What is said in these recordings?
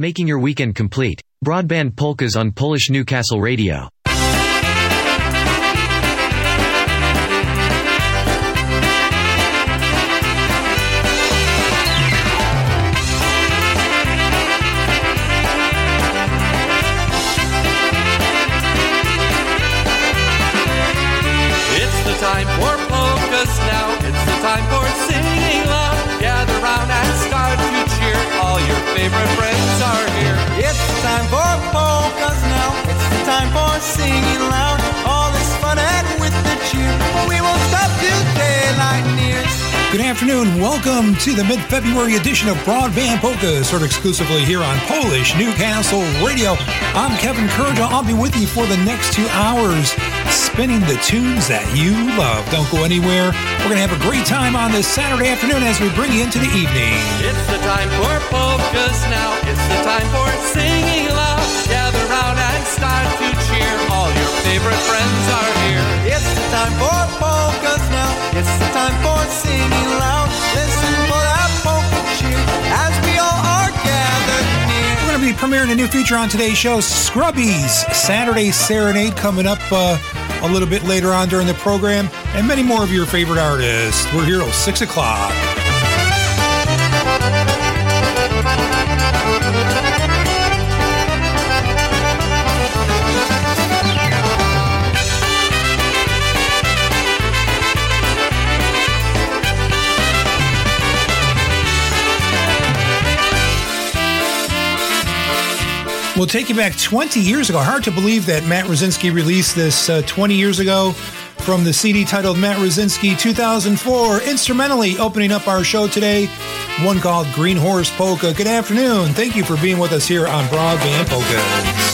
Making your weekend complete. Broadband polkas on Polish Newcastle Radio. Singing loud. All is fun and with the cheer. We won't stop till daylight nears. Good afternoon. Welcome to the mid February edition of Broadband Polkas, heard exclusively here on Polish Newcastle Radio. I'm Kevin Kurdziel. I'll be with you for the next two hours, spinning the tunes that you love. Don't go anywhere. We're going to have a great time on this Saturday afternoon as we bring you into the evening. It's the time for polkas now. It's the time for singing loud. Favorite friends are here. It's the time for polkas now. It's the time for singing loud. Listen for that polka cheer as we all are gathered near. We're going to be premiering a new feature on today's show, Scrubbies Saturday Serenade, coming up uh, a little bit later on during the program, and many more of your favorite artists. We're here till 6 o'clock. We'll take you back 20 years ago. Hard to believe that Matt Rosinski released this uh, 20 years ago from the CD titled Matt Rosinski 2004, instrumentally opening up our show today. One called Green Horse Polka. Good afternoon. Thank you for being with us here on Broadband Polkas.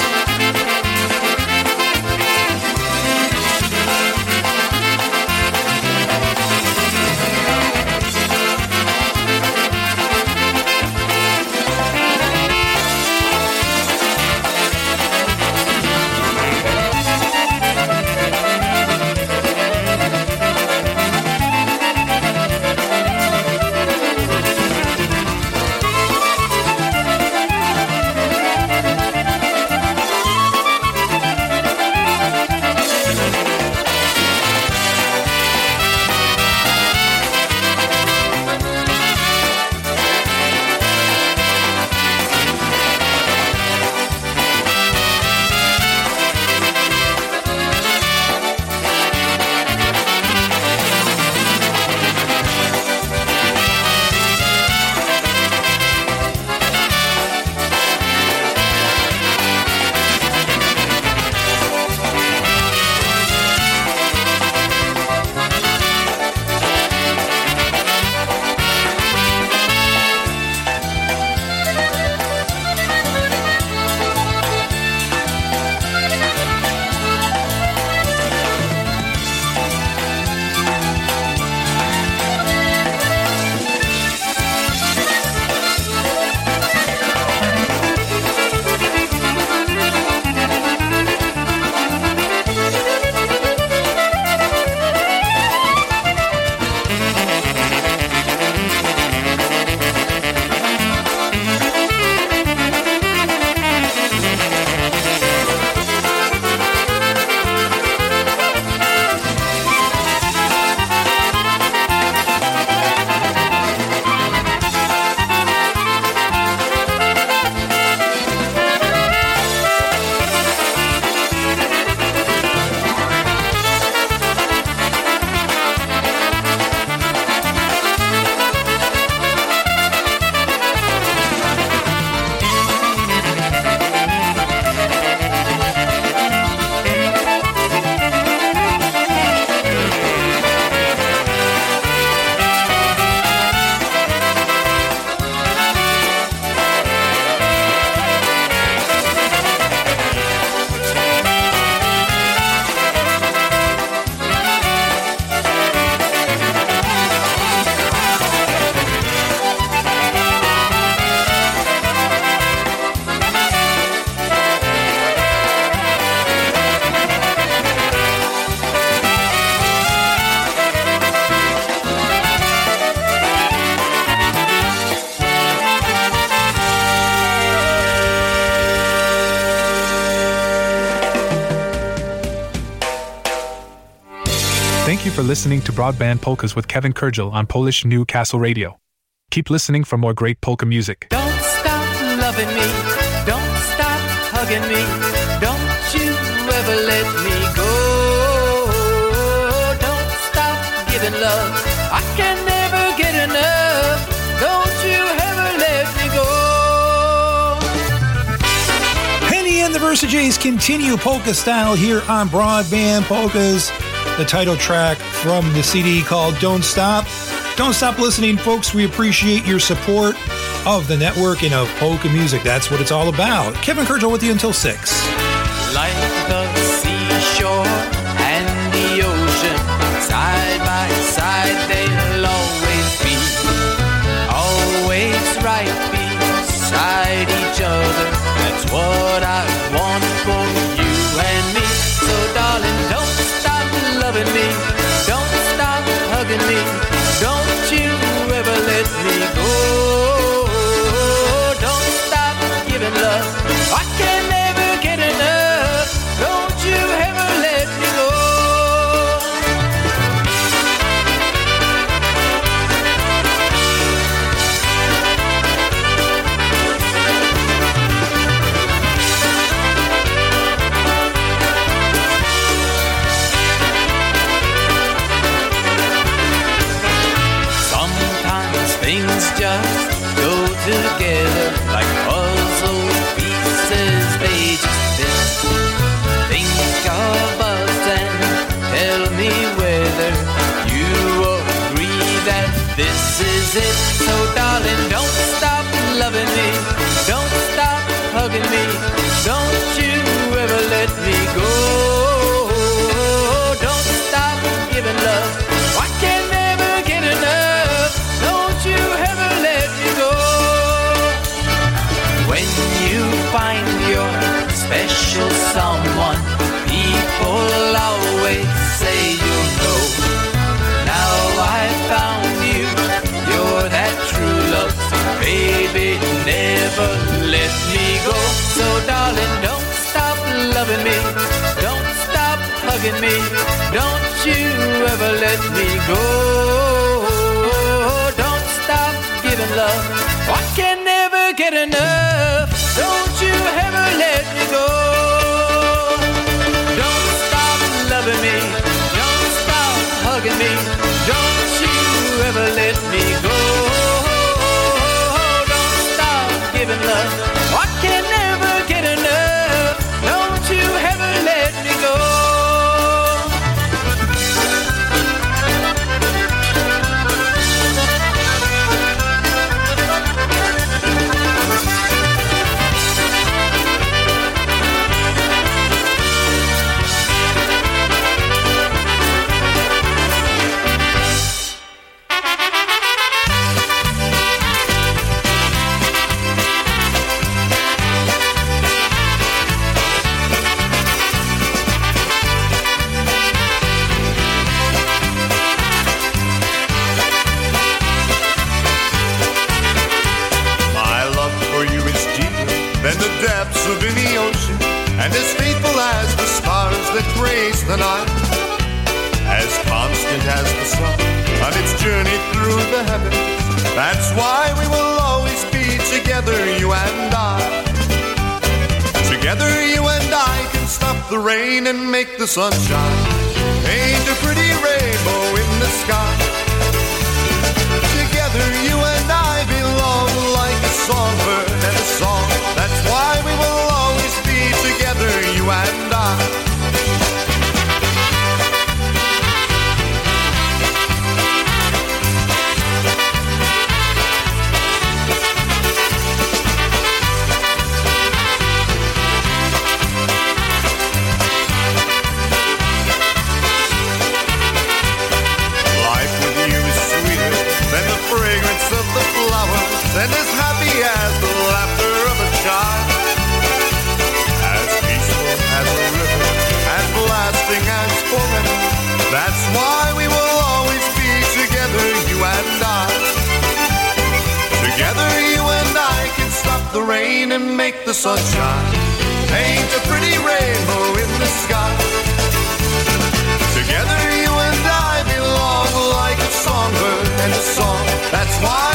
Listening to Broadband Polkas with Kevin Kurdziel on Polish Newcastle Radio. Keep listening for more great polka music. Don't stop loving me. Don't stop hugging me. Don't you ever let me go. Don't stop giving love. I can never get enough. Don't you ever let me go. Penny and the Versajays continue polka style here on Broadband Polkas. The title track from the CD called Don't Stop. Don't stop listening, folks. We appreciate your support of the network and of polka music. That's what it's all about. Kevin Kurdziel with you until 6. Like the seashore and the ocean, side by side they'll always be. Always right beside each other. That's what I want go. So darling, don't stop loving me. Don't stop hugging me. Don't you ever let me go. Don't stop giving love. I can never get enough. Don't you ever let me go. Don't stop loving me. Don't stop hugging me. Don't you ever let me go. Rain and make the sun shine. Paint a pretty rainbow in the sky. and make the sun shine. Paint a pretty rainbow in the sky. Together you and I belong like a songbird and a song. That's why.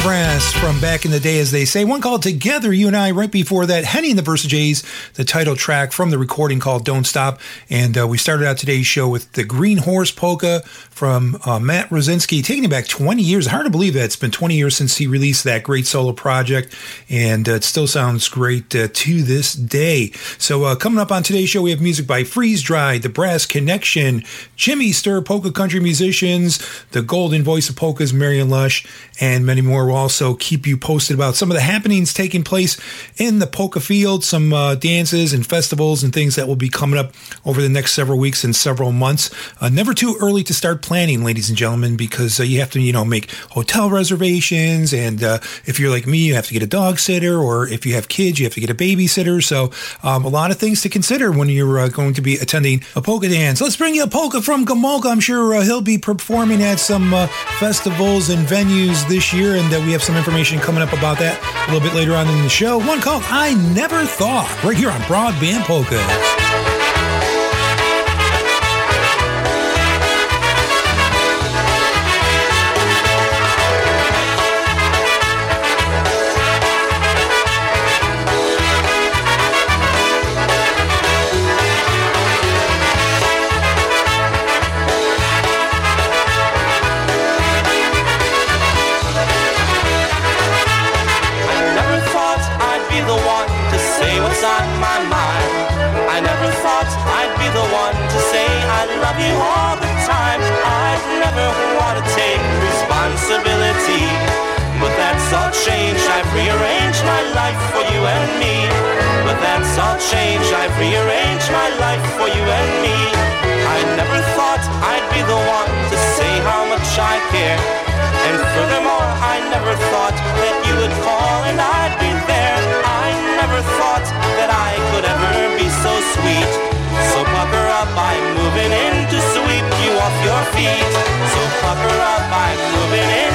Dynabrass from back in the day, as they say. One called Together, you and I, right before that, Henny and the Versajays, the title track from the recording called Don't Stop. And uh, we started out today's show with the Green Horse Polka from uh, Matt Rosinski, taking it back 20 years. Hard to believe that it's been 20 years since he released that great solo project, and uh, it still sounds great uh, to this day. So, uh, coming up on today's show, we have music by Freeze Dry, The Brass Connection, Jimmy Sturr, Polka Country Musicians, The Golden Voice of Polkas, Marion Lush, and many more. We'll also keep you posted about some of the happenings taking place in the polka field, some uh, dances and festivals and things that will be coming up over the next several weeks and several months. Uh, never too early to start planning, ladies and gentlemen, because uh, you have to, you know, make hotel reservations. And uh, if you're like me, you have to get a dog sitter, or if you have kids, you have to get a babysitter. So um, a lot of things to consider when you're uh, going to be attending a polka dance. Let's bring you a polka from Gomulka. I'm sure uh, he'll be performing at some uh, festivals and venues this year, and that we have some information coming up about that a little bit later on in the show. One called I Never Thought, right here on Broadband change. I've rearranged my life for you and me. I never thought I'd be the one to say how much I care. And furthermore, I never thought that you would call and I'd be there. I never thought that I could ever be so sweet. So pucker up, I'm moving in to sweep you off your feet. So pucker up, I'm moving in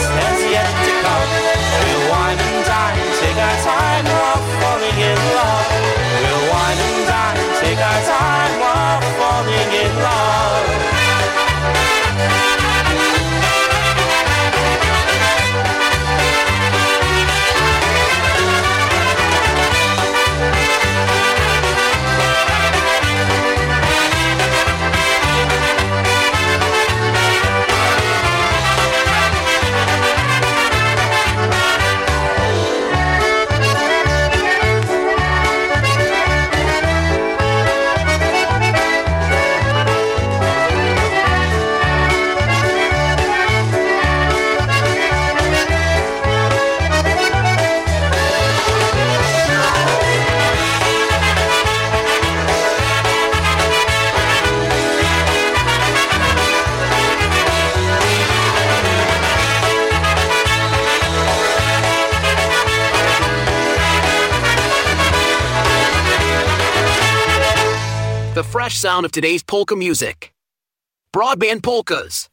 sound of today's polka music. Broadband polkas.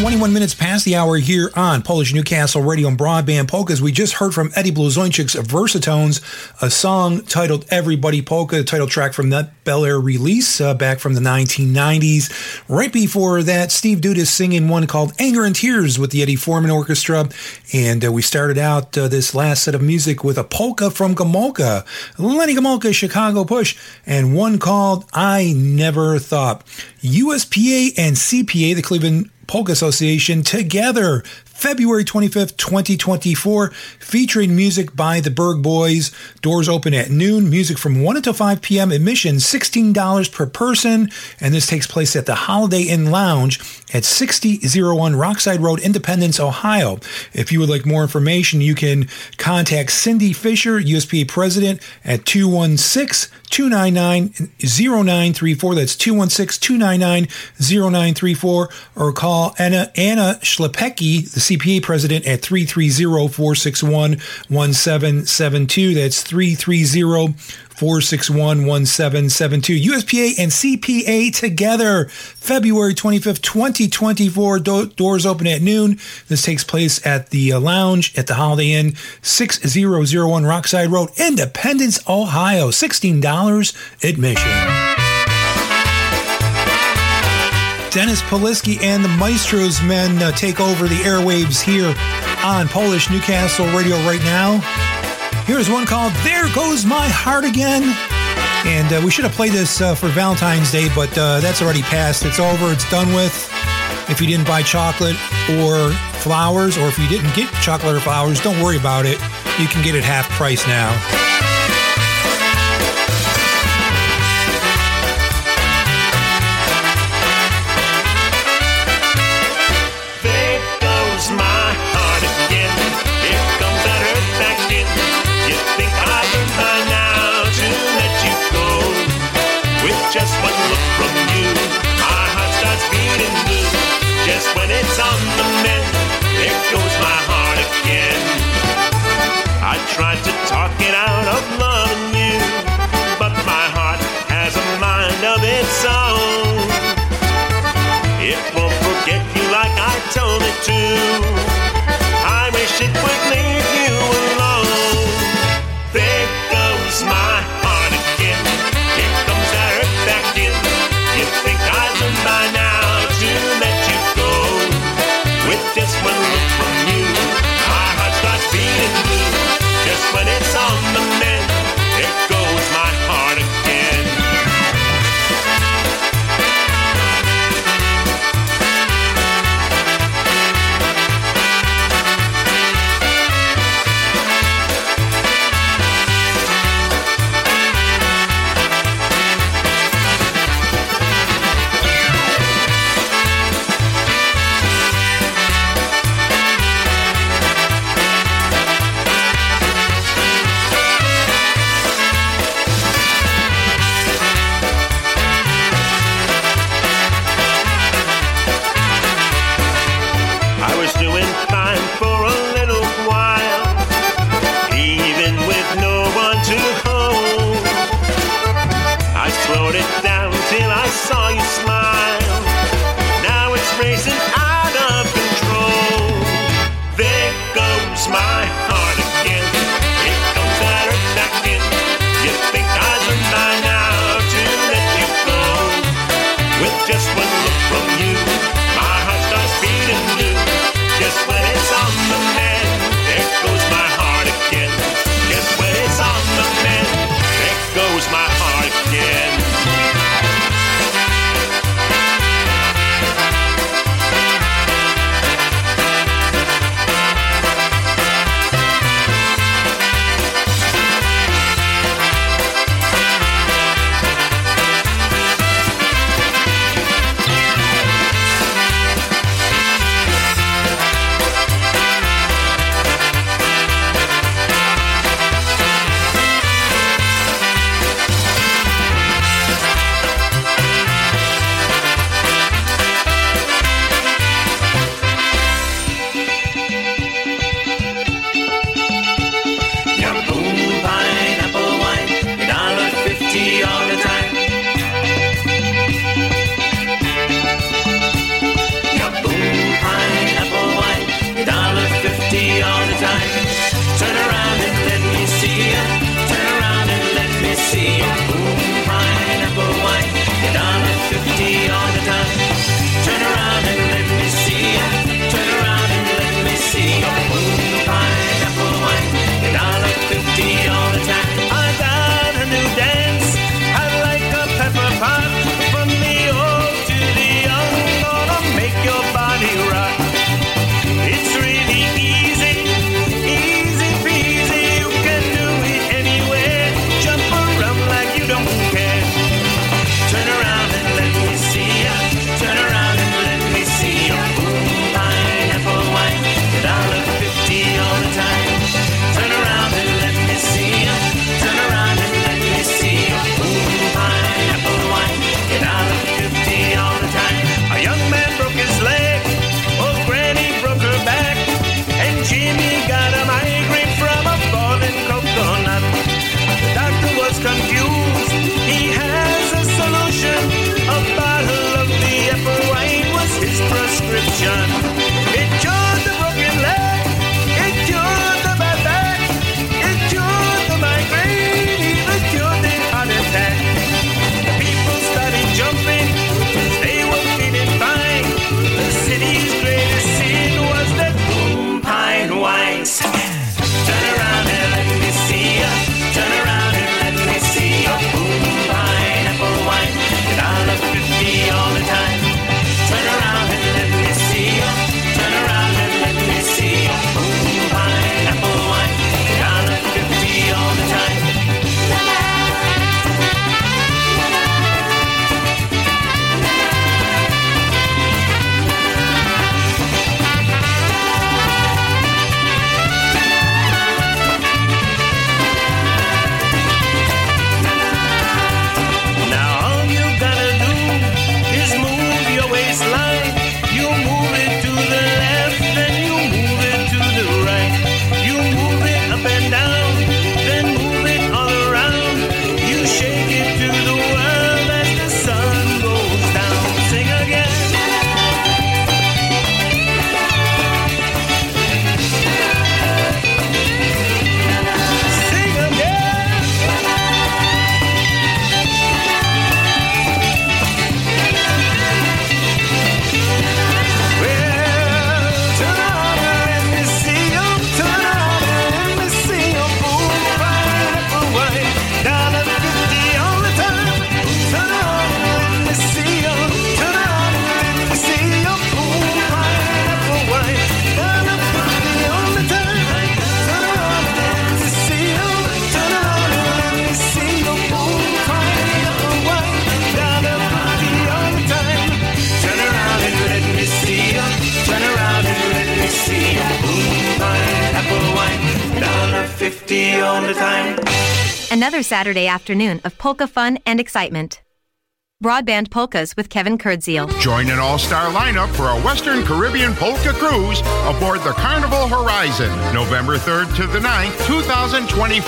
21 minutes past the hour here on Polish Newcastle Radio and Broadband Polkas. We just heard from Eddie Blazonczyk's Versatones, a song titled Everybody Polka, the title track from that Bel Air release uh, back from the 1990s. Right before that, Steve Dudas singing one called Anger and Tears with the Eddie Forman Orchestra. And uh, we started out uh, this last set of music with a polka from Gomulka, Lenny Gomulka, Chicago Push, and one called I Never Thought. USPA and CPA, the Cleveland Polka Association, together February 25th, 2024, featuring music by the Berg Boys. Doors open at noon. Music from 1 until 5 p.m. Admission $16 per person. And this takes place at the Holiday Inn Lounge at 6001 Rockside Road, Independence, Ohio. If you would like more information, you can contact Cindy Fisher, USPA President, at 216 299 0934. That's 216 299 0934. Or call Anna, Anna Schlepecki, the CPA president, at 330 461 1772. That's 330 461 1772. USPA and CPA together. February 25th, 2024. Do- doors open at noon. This takes place at the uh, lounge at the Holiday Inn, 6001 Rockside Road, Independence, Ohio. $16 admission. Dennis Polisky and the Maestros men uh, take over the airwaves here on Polish Newcastle Radio right now. Here's one called There Goes My Heart Again. And uh, we should have played this uh, for Valentine's Day, but uh, that's already passed. It's over, it's done with. If you didn't buy chocolate or flowers, or if you didn't get chocolate or flowers, don't worry about it. You can get it half price now. So. Another Saturday afternoon of polka fun and excitement. Broadband Polkas with Kevin Kurdziel. Join an all-star lineup for a Western Caribbean polka cruise aboard the Carnival Horizon, November 3rd to the 9th, 2024.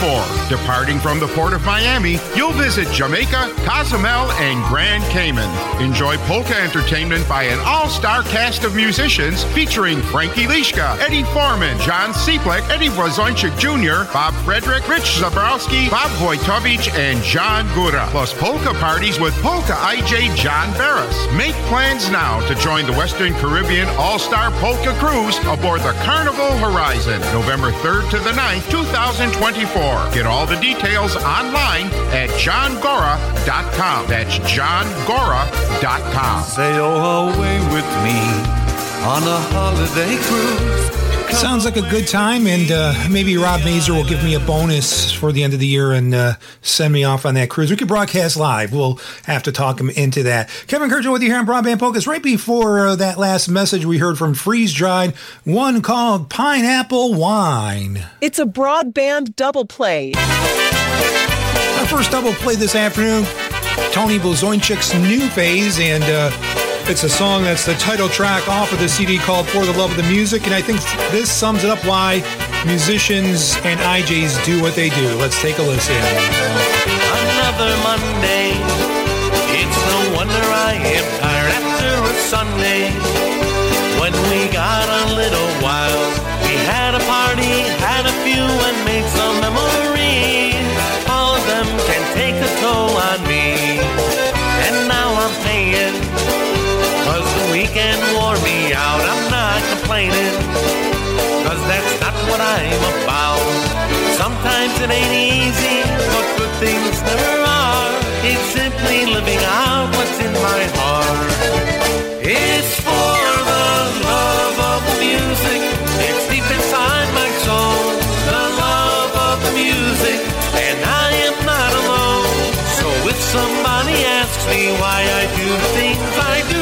Departing from the port of Miami, you'll visit Jamaica, Cozumel, and Grand Cayman. Enjoy polka entertainment by an all-star cast of musicians featuring Frankie Liszka, Eddie Forman, John Seeplek, Eddie Blazonczyk Jr., Bob Frederick, Rich Zabrowski, Bob Wojtovich, and John Gora. Plus polka parties with Polka DJ John Barris. Make plans now to join the Western Caribbean All-Star Polka Cruise aboard the Carnival Horizon, November 3rd to the 9th, 2024. Get all the details online at johngora.com. That's johngora.com. Sail away with me on a holiday cruise. Sounds like a good time, and uh, maybe Rob Mazer will give me a bonus for the end of the year and uh, send me off on that cruise. We could broadcast live. We'll have to talk him into that. Kevin Kurtz with you here on Broadband Polkas. Right before uh, that last message, we heard from Freeze Dried, one called Pineapple Wine. It's a broadband double play. Our first double play this afternoon, Tony Blazonczyk's New Phase, and uh, it's a song that's the title track off of the CD called For the Love of the Music, and I think this sums it up why musicians and DJs do what they do. Let's take a listen. Another Monday. It's no wonder I am tired after a Sunday. When we got a little wild, we had a party, had a few, and made some memories. All of them can take a toll on me. What I'm about. Sometimes it ain't easy, but good things never are. It's simply living out what's in my heart. It's for the love of the music. It's deep inside my soul. The love of the music. And I am not alone. So if somebody asks me why I do the things I do,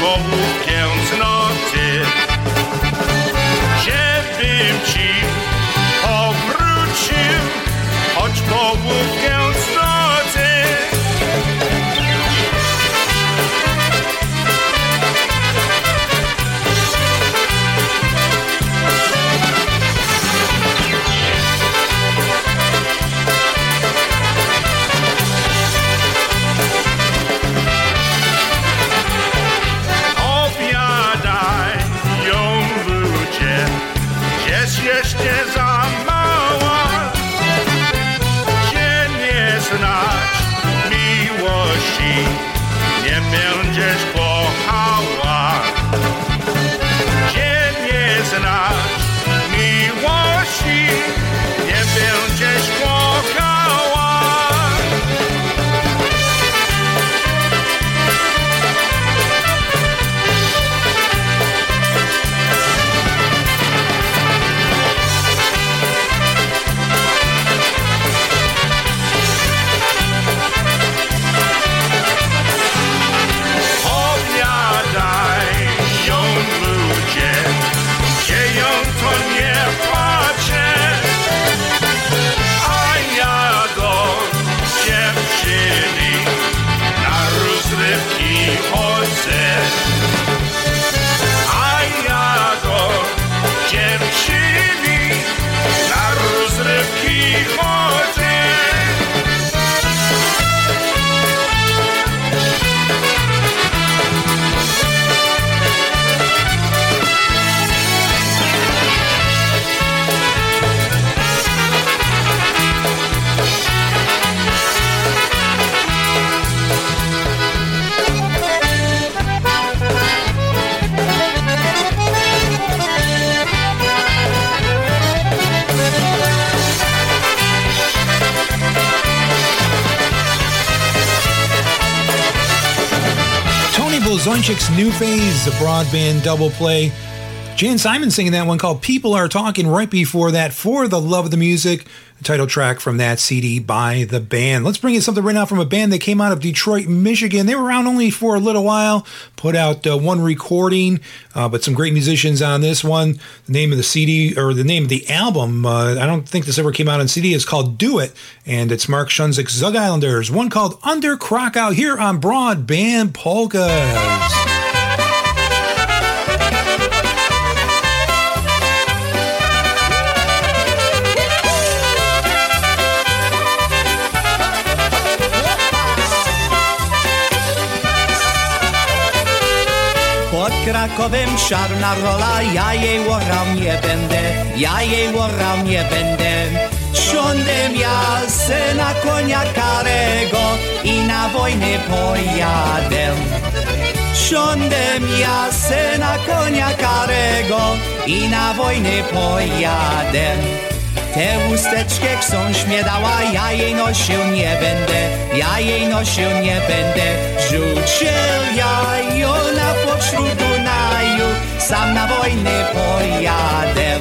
choć Phase, a broadband double play. Jan Simon singing that one called People Are Talking right before that for the love of the music. The title track from that CD by the band. Let's bring you something right now from a band that came out of Detroit, Michigan. They were around only for a little while, put out uh, one recording, uh, but some great musicians on this one. The name of the CD or the name of the album, uh, I don't think this ever came out on CD, is called Do It, and it's Mark Shunzik's Zug Islanders. One called Under Krakow here on Broadband Polkas. Krakowem czarna rola, ja jej łorał nie będę, ja jej łorał nie będę. Siądę ja se na konia karego i na wojnę pojadę. Siądem ja se na konia karego i na wojnę pojadę. Te chusteczkę chcą śmiedała, ja jej nosił nie będę, ja jej nosił nie będę. Rzucił ja ją na pośród sam na wojnę pojadę.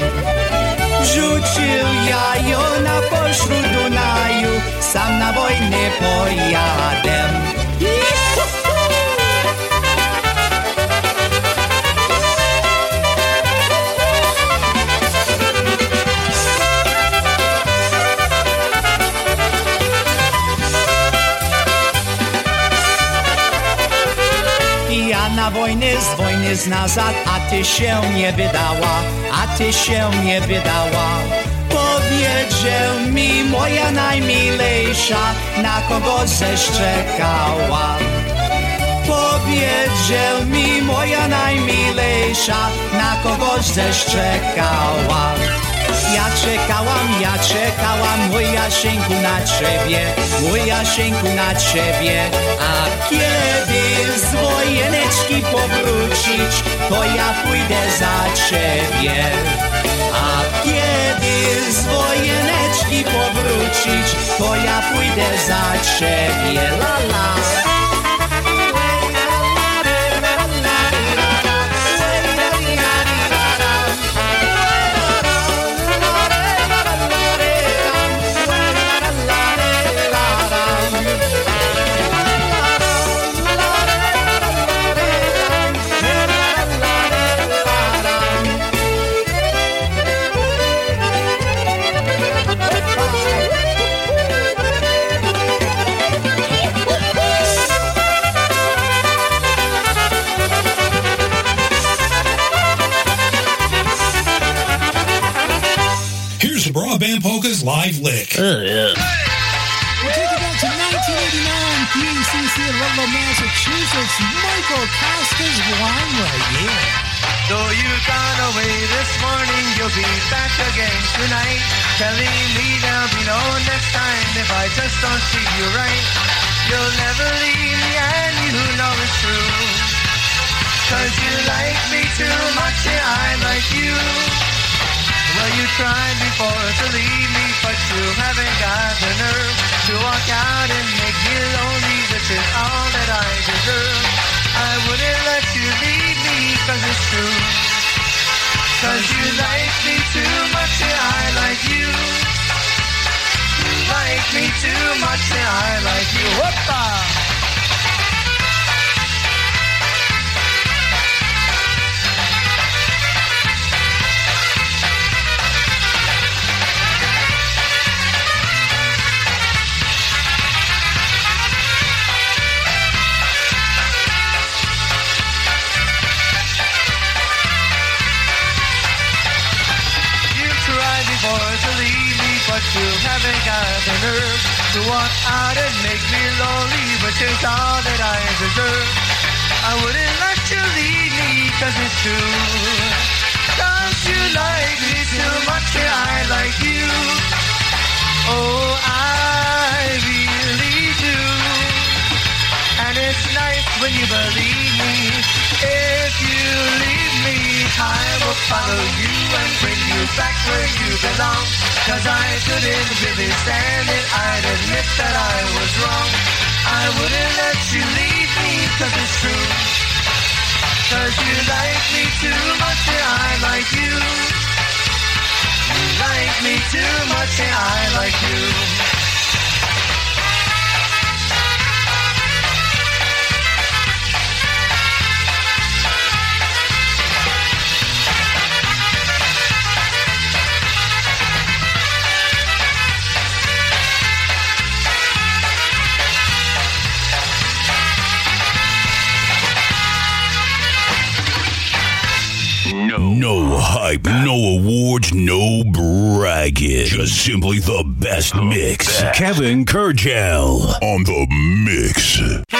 Rzucił ja na pośród Dunaju, sam na wojnę pojadę. Ja na wojnę z wojny z nazad, a ty się nie wydała, a ty się nie wydała. Powiedział mi moja najmilejsza, na kogo zeszczekała. Powiedział mi moja najmilejsza, na kogo zeszczekała. Ja czekałam, ja czekałam, mój Jasieńku na ciebie, mój Jasieńku na ciebie. A kiedy z wojeneczki powrócić, to ja pójdę za ciebie. A kiedy z wojeneczki powrócić, to ja pójdę za ciebie. La la. Live lick. Oh, yeah. We'll take it back to 1989, PACC in Ludlow, Massachusetts. Michael Costa's Limelight, yeah. Though you've gone away this morning, you'll be back again tonight. Telling me there'll be no next time if I just don't treat you right. You'll never leave me and you know it's true. Cause you like me too much and I like you. Well, you tried before to leave me, but you haven't got the nerve to walk out and make me lonely, which is all that I deserve. I wouldn't let you leave me, cause it's true. Cause you like me too much and I like you. You like me too much and I like you. Whoopa! But you haven't got the nerve to walk out and make me lonely, which is all that I deserve. I wouldn't let you leave me, cause it's true. Cause you like me too much and I like you. Oh, I really do. And it's nice when you believe me. If you leave me, I will follow you and bring you back where you belong. Cause I couldn't really stand it. I'd admit that I was wrong. I wouldn't let you leave me cause it's true. Cause you like me too much and I like you. You like me too much and I like you. Hype, no awards, no bragging. Just simply the best mix. Kevin Kurdziel on the mix.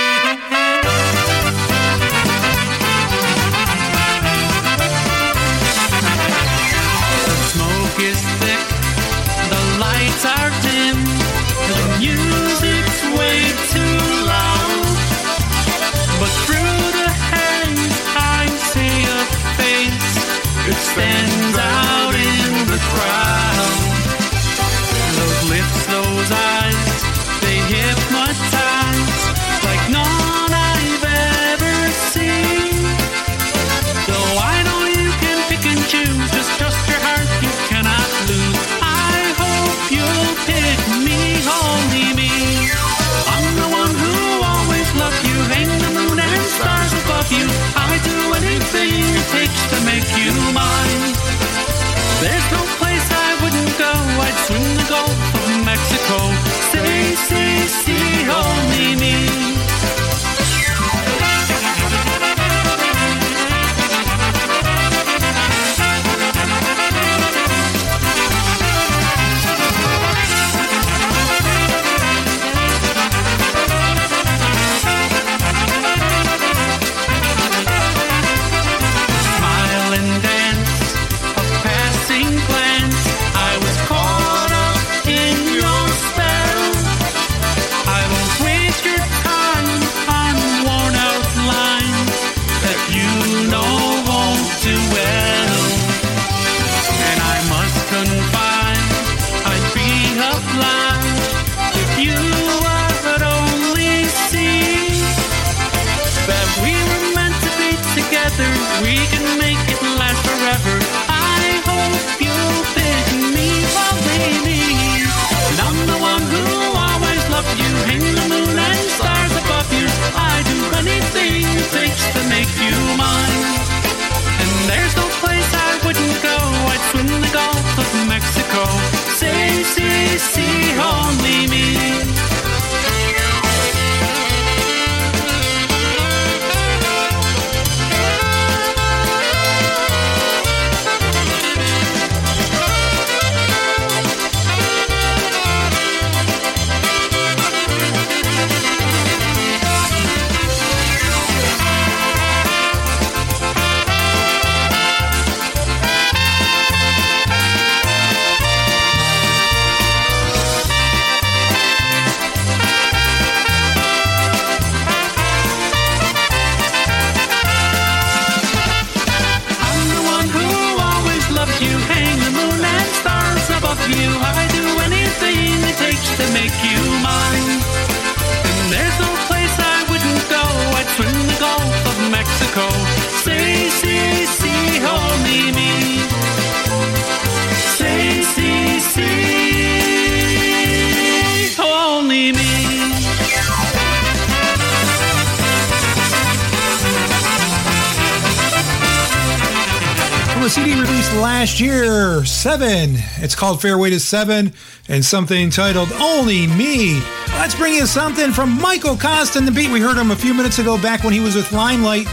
Year. Seven. It's called Fairway to Seven and something titled Only Me. Let's bring you something from Michael Costa and the beat. We heard him a few minutes ago back when he was with Limelight.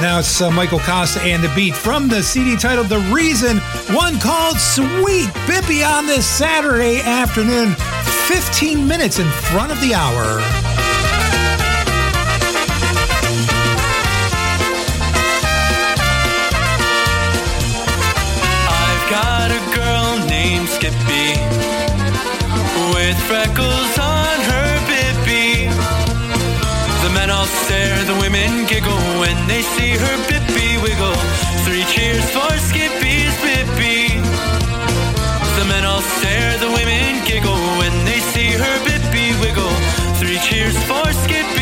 Now it's uh, Michael Costa and the beat from the CD titled The Reason, one called Sweet Bippy on this Saturday afternoon, 15 minutes in front of the hour. Named Skippy with freckles on her bippy. The men all stare, the women giggle when they see her bippy wiggle. Three cheers for Skippy's bippy. The men all stare, the women giggle when they see her bippy wiggle. Three cheers for Skippy's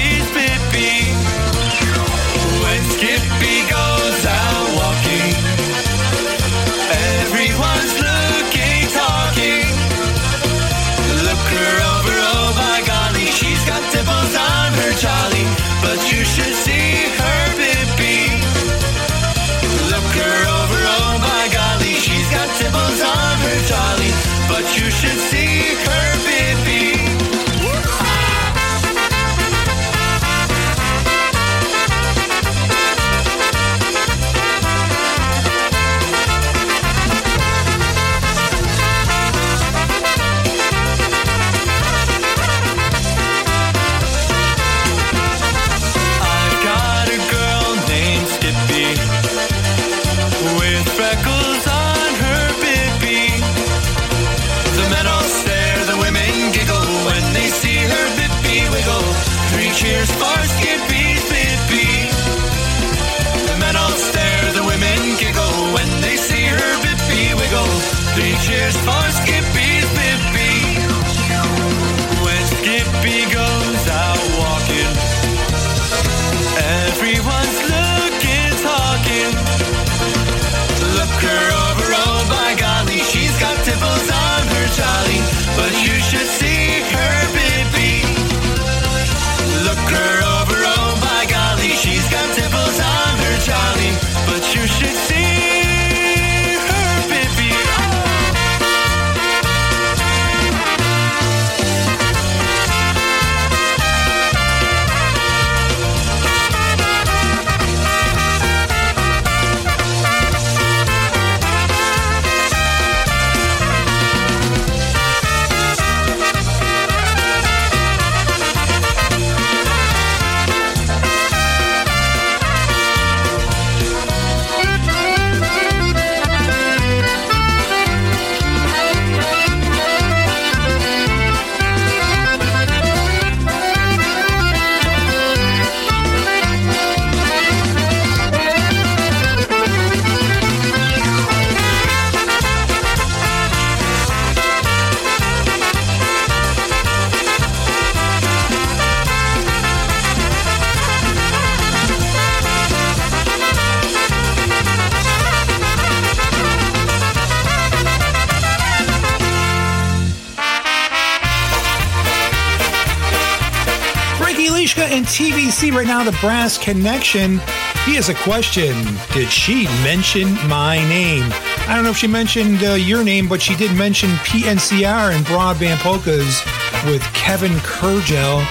right now, the Brass Connection. He has a question. Did she mention my name? I don't know if she mentioned uh, your name, but she did mention PNCR and Broadband Polkas with Kevin Kurdziel.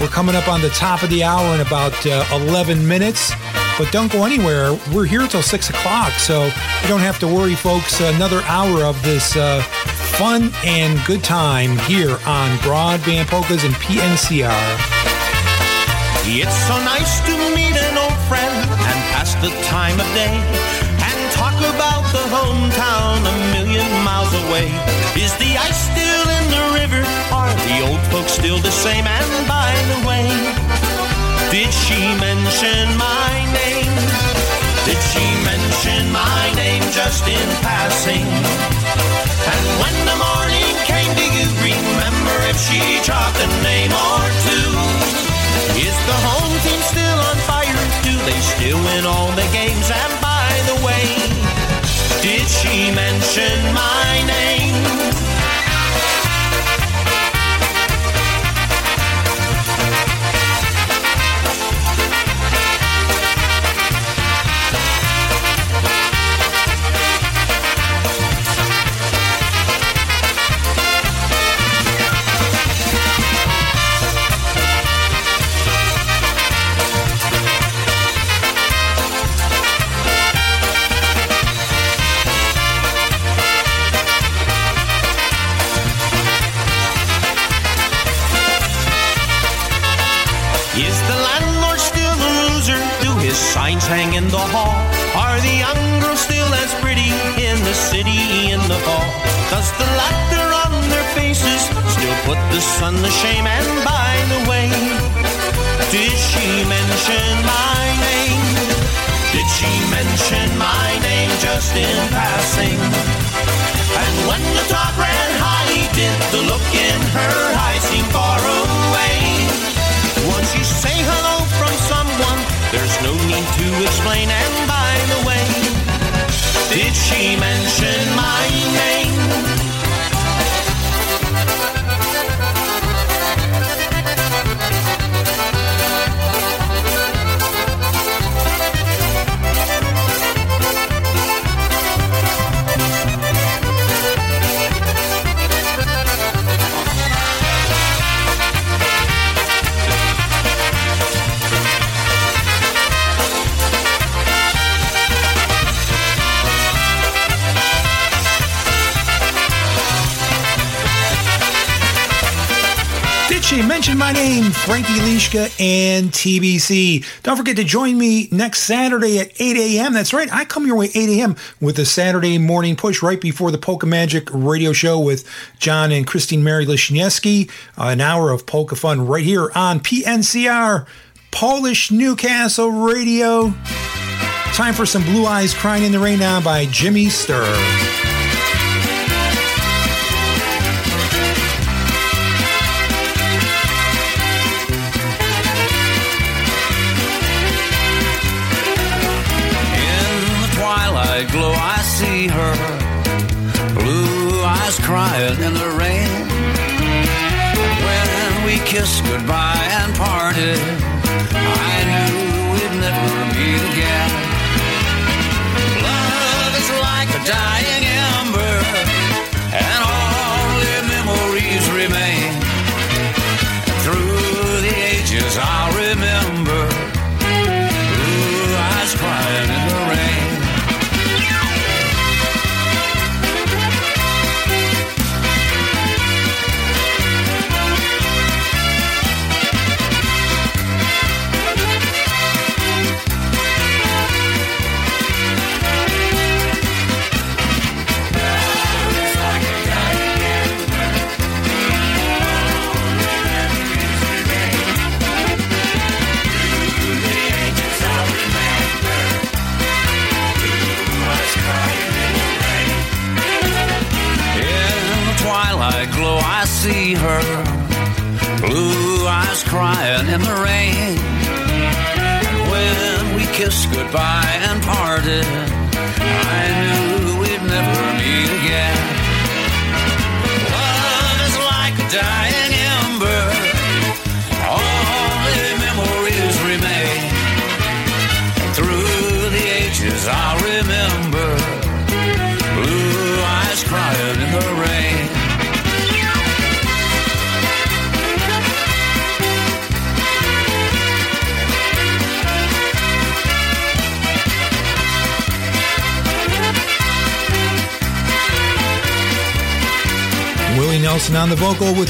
We're coming up on the top of the hour in about uh, 11 minutes. But don't go anywhere. We're here till 6 o'clock, so you don't have to worry, folks. Another hour of this uh, fun and good time here on Broadband Polkas and PNCR. It's so nice to meet an old friend and pass the time of day and talk about the hometown a million miles away. Is the ice still in the river? Are the old folks still the same? And by the way, did she mention my name? Did she mention my name just in passing? And when the morning came, do you remember if she dropped a name or two? Is the home team still on fire? Do they still win all the games? And by the way, did she mention my the sun to shame? And by the way, did she mention my name? Did she mention my name just in passing? And when the talk ran high, did the look in her eyes seem far away? Once you say hello from someone, there's no need to explain. And by the way, did she mention my name? Mention my name? Frankie Liszka and TBC. Don't forget to join me next Saturday at 8 a.m. That's right, I come your way 8 a.m. with the Saturday morning push right before the Polka Magic radio show with John and Christine Mary Lishniewski. Uh, an hour of polka fun right here on PNCR, Polish Newcastle Radio. Time for some Blue Eyes Crying in the Rain now by Jimmy Sturr. Crying in the rain. When we kissed goodbye and parted,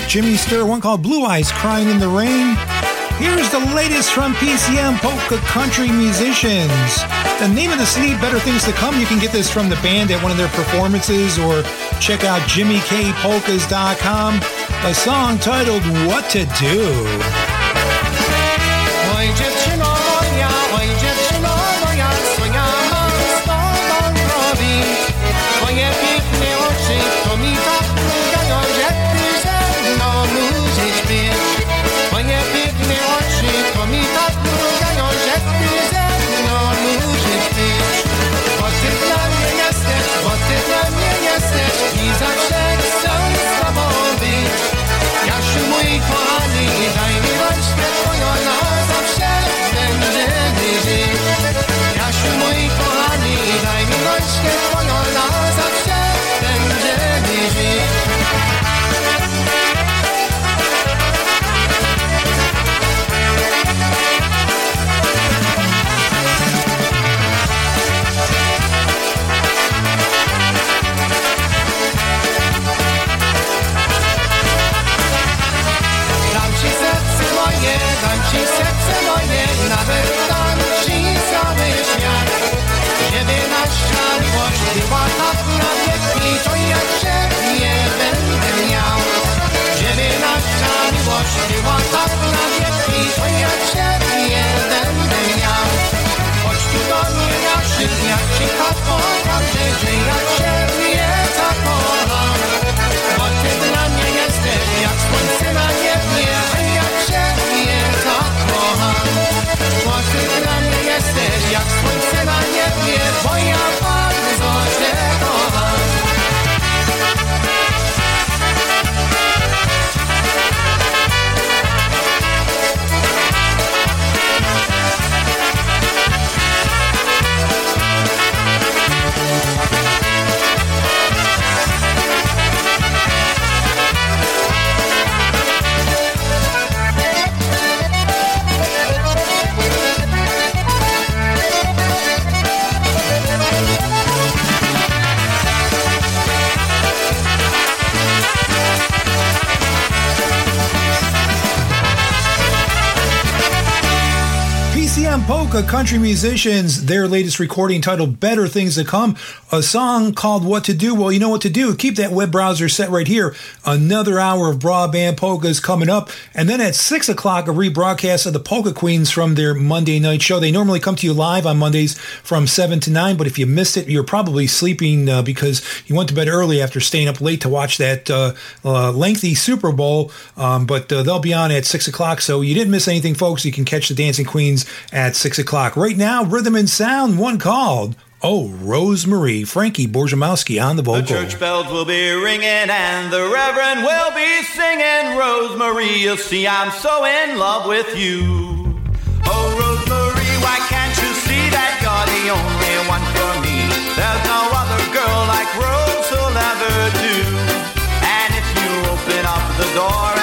Jimmy Sturr, one called Blue Eyes Crying in the Rain. Here's the latest from PCM Polka Country Musicians. The name of the CD, Better Things to Come. You can get this from the band at one of their performances or check out jimmykpolkas.com. A song titled What to Do. Polka country musicians, their latest recording titled Better Things to Come, a song called What to Do. Well, you know what to do. Keep that web browser set right here. Another hour of broadband polka is coming up. And then at 6 o'clock, a rebroadcast of the Polka Queens from their Monday night show. They normally come to you live on Mondays from 7 to 9, but if you missed it, you're probably sleeping uh, because you went to bed early after staying up late to watch that uh, uh, lengthy Super Bowl. Um, but uh, they'll be on at 6 o'clock, so you didn't miss anything, folks. You can catch the Dancing Queens at 6 o'clock. Right now, Rhythm and Sound, one called Oh, Rosemary, Frankie Borzomowski on the vocal. The church bells will be ringing and the reverend will be singing. Rosemary, you'll see, I'm so in love with you. Oh, Rosemarie, why can't you see that you're the only one for me? There's no other girl like Rose who'll ever do. And if you open up the door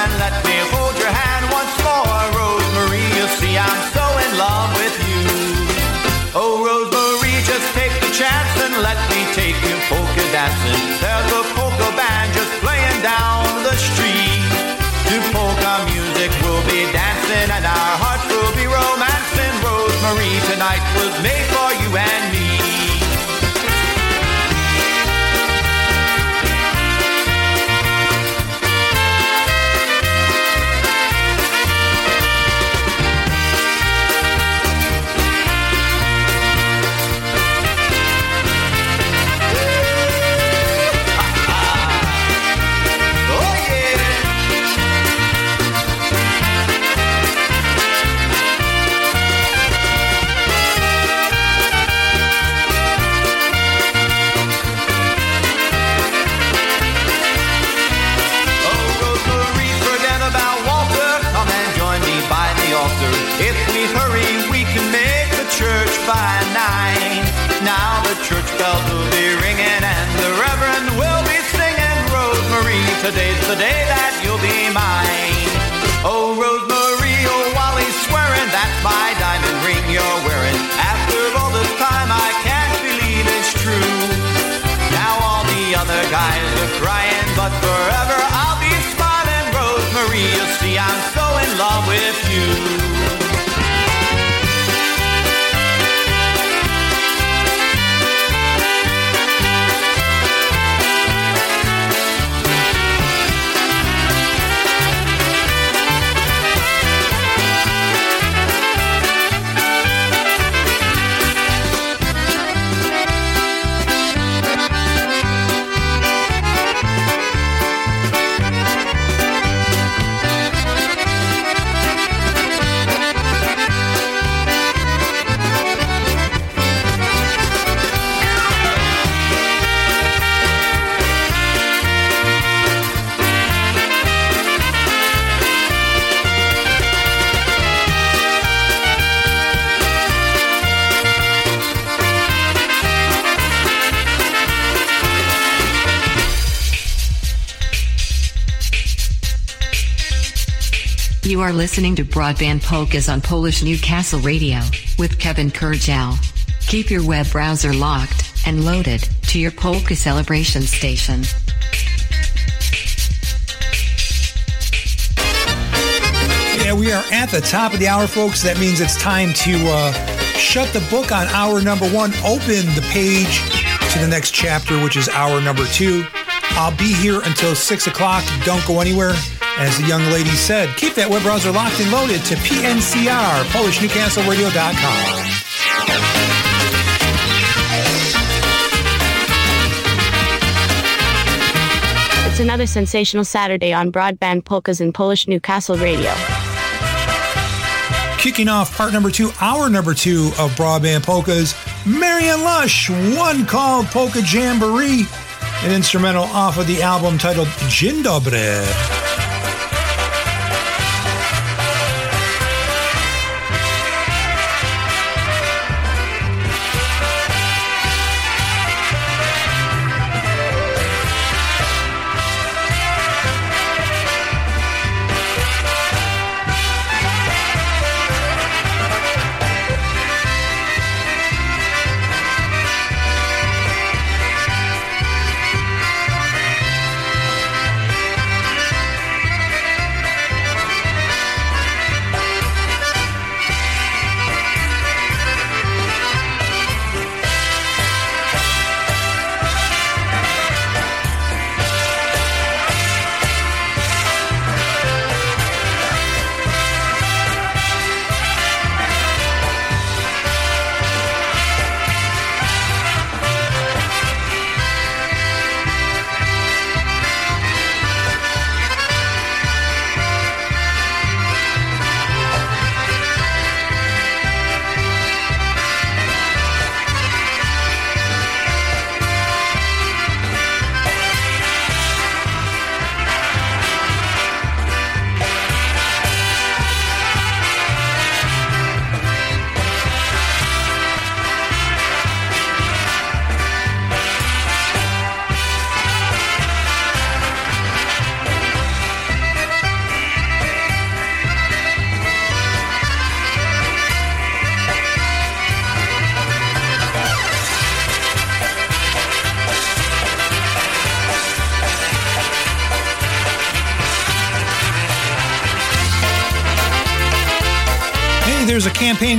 you. You are listening to Broadband Polkas on Polish Newcastle Radio with Kevin Kurdziel. Keep your web browser locked and loaded to your polka celebration station. Yeah, we are at the top of the hour, folks. That means it's time to uh, shut the book on hour number one, open the page to the next chapter, which is hour number two. I'll be here until six o'clock. Don't go anywhere. As the young lady said, keep that web browser locked and loaded to PNCR, PolishNewcastleRadio.com. It's another sensational Saturday on Broadband Polkas in Polish Newcastle Radio. Kicking off part number two, hour number two of Broadband Polkas, Marion Lush, one called Polka Jamboree, an instrumental off of the album titled Dzień Dobry.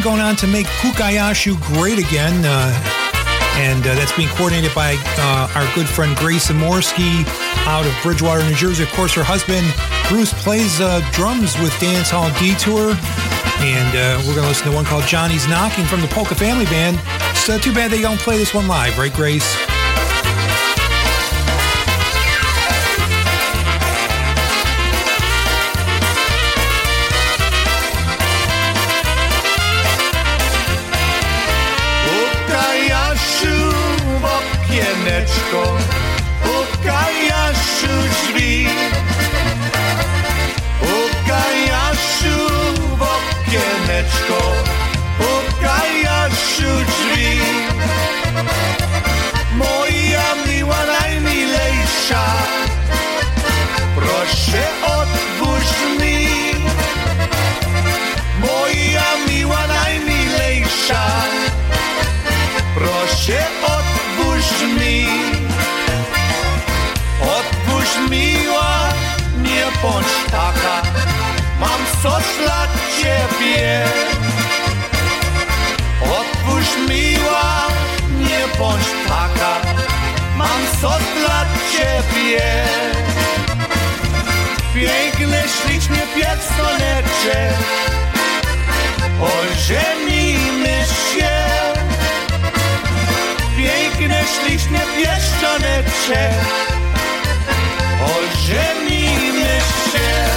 Going on to make Pukayashu great again. Uh, and uh, that's being coordinated by uh, our good friend Grace Zamorsky out of Bridgewater, New Jersey. Of course, her husband Bruce plays uh, drums with Dance Hall Detour. And uh, we're going to listen to one called Johnny's Knocking from the Polka Family Band. Uh, too bad they don't play this one live, right, Grace? Bądź taka Mam coś dla ciebie. Otwórz miła, nie bądź taka Mam coś dla ciebie. Piękne, ślicznie pierdoleczek Ożenimy się. Piękne, śliczne pieszczoneczek Ożenimy się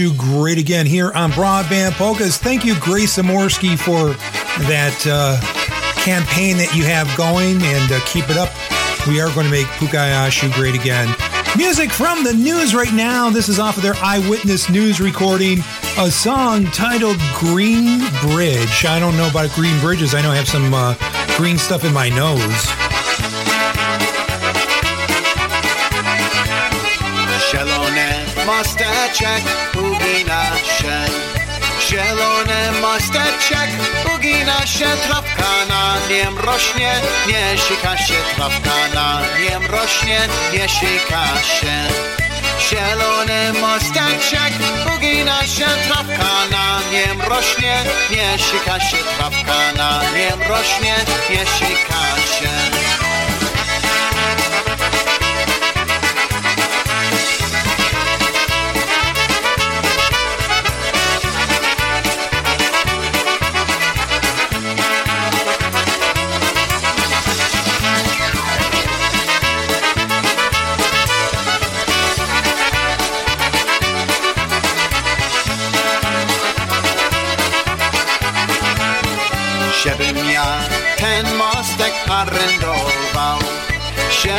Pukayashu great again here on Broadband Polkas. Thank you, Grace Zamorsky, for that uh, campaign that you have going and uh, keep it up. We are going to make Pukayashu great again. Music from the news right now. This is off of their Eyewitness News recording, a song titled Green Bridge. I don't know about green bridges. I know I have some uh, green stuff in my nose. Mosteczek ugina się. Zielony mosteczek ugina się. Trawka na niem rośnie Nie sika się. Trawka na niem rośnie Nie sika się. Zielony mosteczek ugina się. Trawka na niem rośnie Nie sika się. Trawka na niem rośnie Nie sika się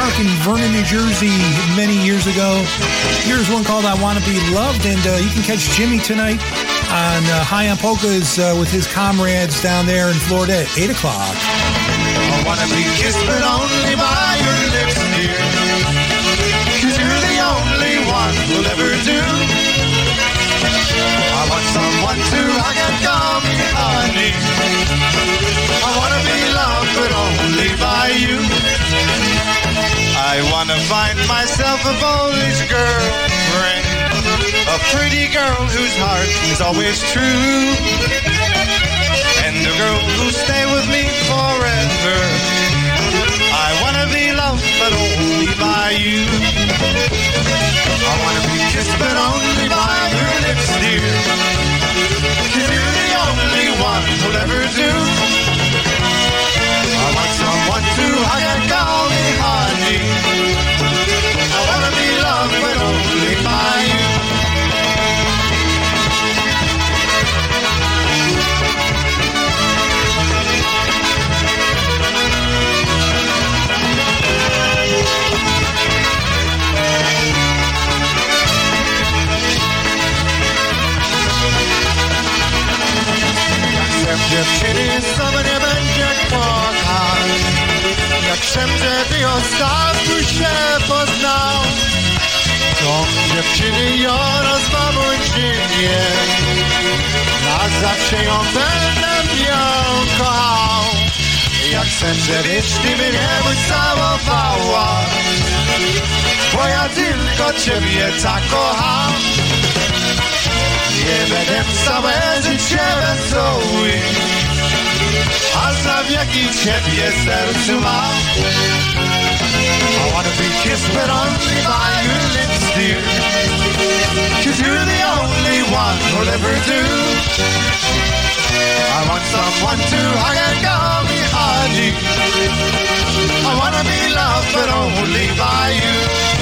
Park in Vernon, New Jersey, many years ago. Here's one called "I Want to Be Loved," and uh, you can catch Jimmy tonight on uh, High on Polkas uh, with his comrades down there in Florida at eight o'clock. I wanna be kissed but only by your lips, dear. Cause you're the only one who'll ever do. I want someone to hug and call me honey. I wanna be loved but only by you. I wanna find myself a Polish girlfriend. A pretty girl whose heart is always true. And a girl who'll stay with me forever. I wanna be loved, but only by you. I wanna be kissed, but only by your lips, dear. Cause you're the only one who'll ever do. I want someone to hug and call me honey. I wanna be loved, but only by you. Jak dziewczyny sobie będzie kochać Jak wszędzie ty ostatni się poznał To dziewczyny ją rozbabuj nie Na zawsze ją będę ją kochał Jak chcę, żebyś ty mnie całowała Bo ja tylko ciebie tak kocham. Nie będę całe życie wesoły A za ciebie sercu mam I wanna be kissed but only by your lips dear Cause you're the only one who'll ever do. I want someone to hug and call me honey I wanna be loved but only by you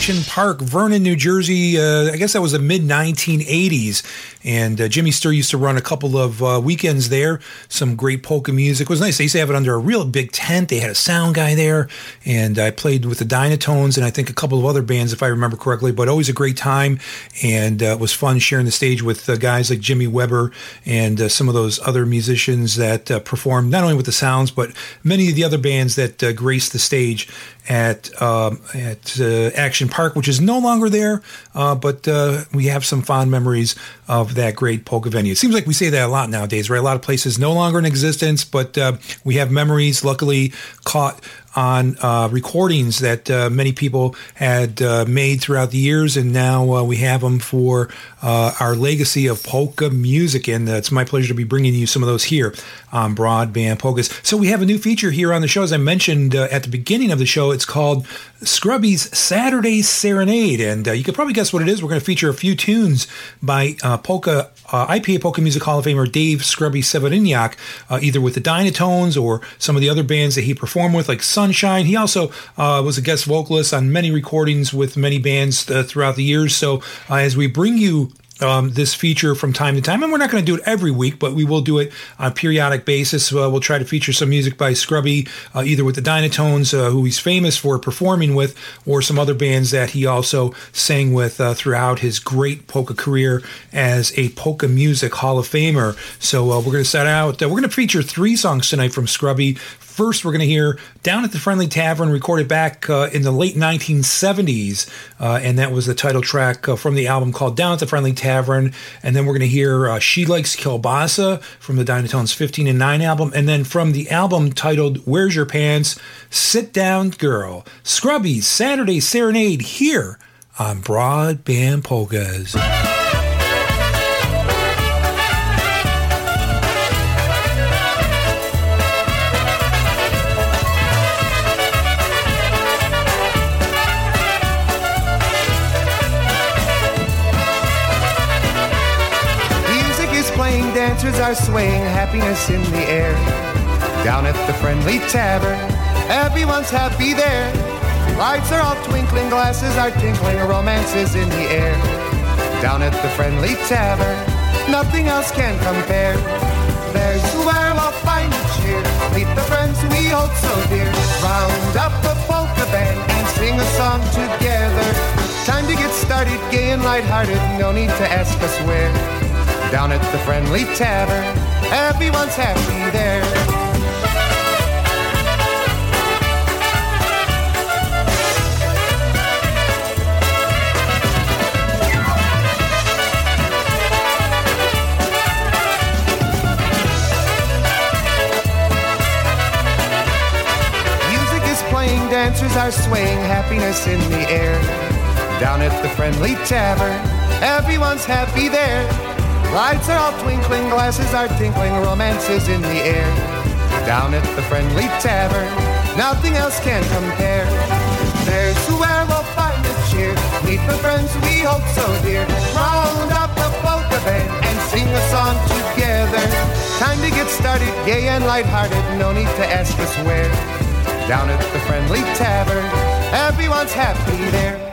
Park, Vernon, New Jersey. Uh, I guess that was the mid 1980s. And uh, Jimmy Sturr used to run a couple of uh, weekends there. Some great polka music. It was nice. They used to have it under a real big tent. They had a sound guy there. And I played with the Dynatones and I think a couple of other bands, if I remember correctly. But always a great time. And uh, it was fun sharing the stage with uh, guys like Jimmy Weber and uh, some of those other musicians that performed not only with the sounds, but many of the other bands that graced the stage at um, at uh, Action Park, which is no longer there, uh, but uh, we have some fond memories of that great polka venue. It seems like we say that a lot nowadays, right? A lot of places no longer in existence, but uh, we have memories. Luckily, caught on uh, recordings that uh, many people had made throughout the years, and now we have them for uh, our legacy of polka music. And uh, it's my pleasure to be bringing you some of those here on Broadband Polkas. So we have a new feature here on the show, as I mentioned at the beginning of the show. It's called Scrubby's Saturday Serenade, and you can probably guess what it is. We're going to feature a few tunes by polka IPA Polka Music Hall of Famer Dave Scrubby Seweryniak, either with the Dynatones or some of the other bands that he performed with, like. Sunshine. He also uh, was a guest vocalist on many recordings with many bands uh, throughout the years. So uh, as we bring you um, this feature from time to time. And we're not going to do it every week, but we will do it on a periodic basis. Uh, we'll try to feature some music by Scrubby, uh, either with the Dynatones, uh, who he's famous for performing with, or some other bands that he also sang with uh, throughout his great polka career as a polka music Hall of Famer. So uh, we're going to set out, uh, we're going to feature three songs tonight from Scrubby. First, we're going to hear Down at the Friendly Tavern, recorded back uh, in the late 1970s. Uh, and that was the title track uh, from the album called Down at the Friendly Tavern. And then we're going to hear uh, She Likes Kielbasa from the Dynatones 15 and 9 album. And then from the album titled Where's Your Pants? Sit Down Girl. Scrubby's Saturday Serenade here on Broadband Polkas. Dancers are swaying happiness in the air. Down at the friendly tavern, everyone's happy there. Lights are all twinkling, glasses are tinkling, romances in the air. Down at the friendly tavern, nothing else can compare. There's where we'll find the cheer, meet the friends we hold so dear. Round up a polka band and sing a song together. Time to get started, gay and lighthearted, no need to ask us where down at the friendly tavern. Everyone's happy there. Music is playing, dancers are swaying, happiness in the air. Down at the friendly tavern, everyone's happy there. Lights are all twinkling, glasses are tinkling, romances in the air. Down at the friendly tavern, nothing else can compare. There's where we'll find the cheer, meet the friends we hold so dear. Round up a polka band and sing a song together. Time to get started, gay and lighthearted, no need to ask us where. Down at the friendly tavern, everyone's happy there.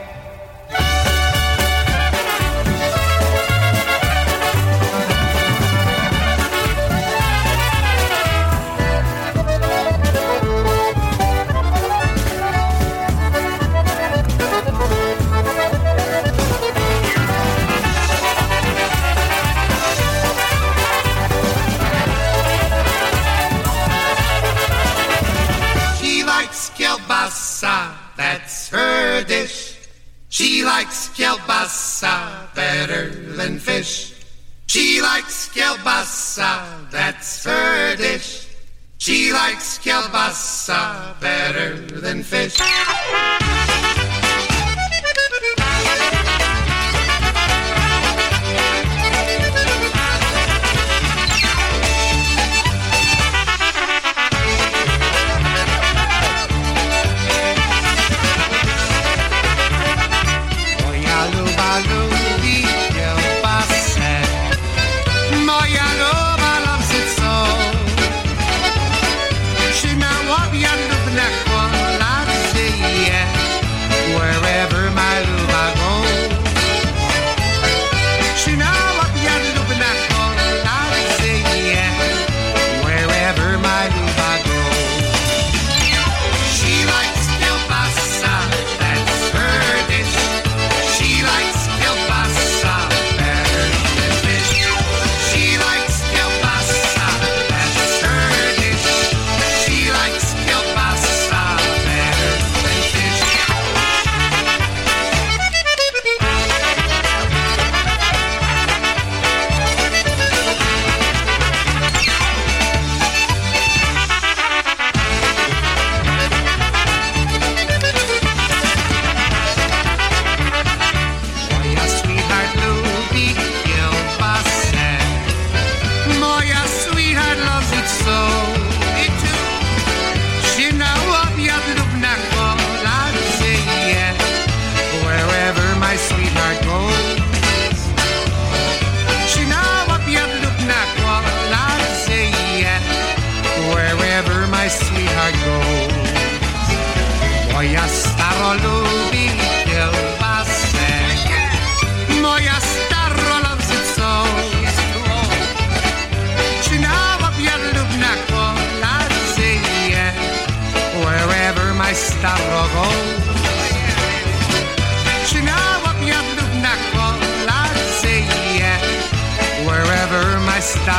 She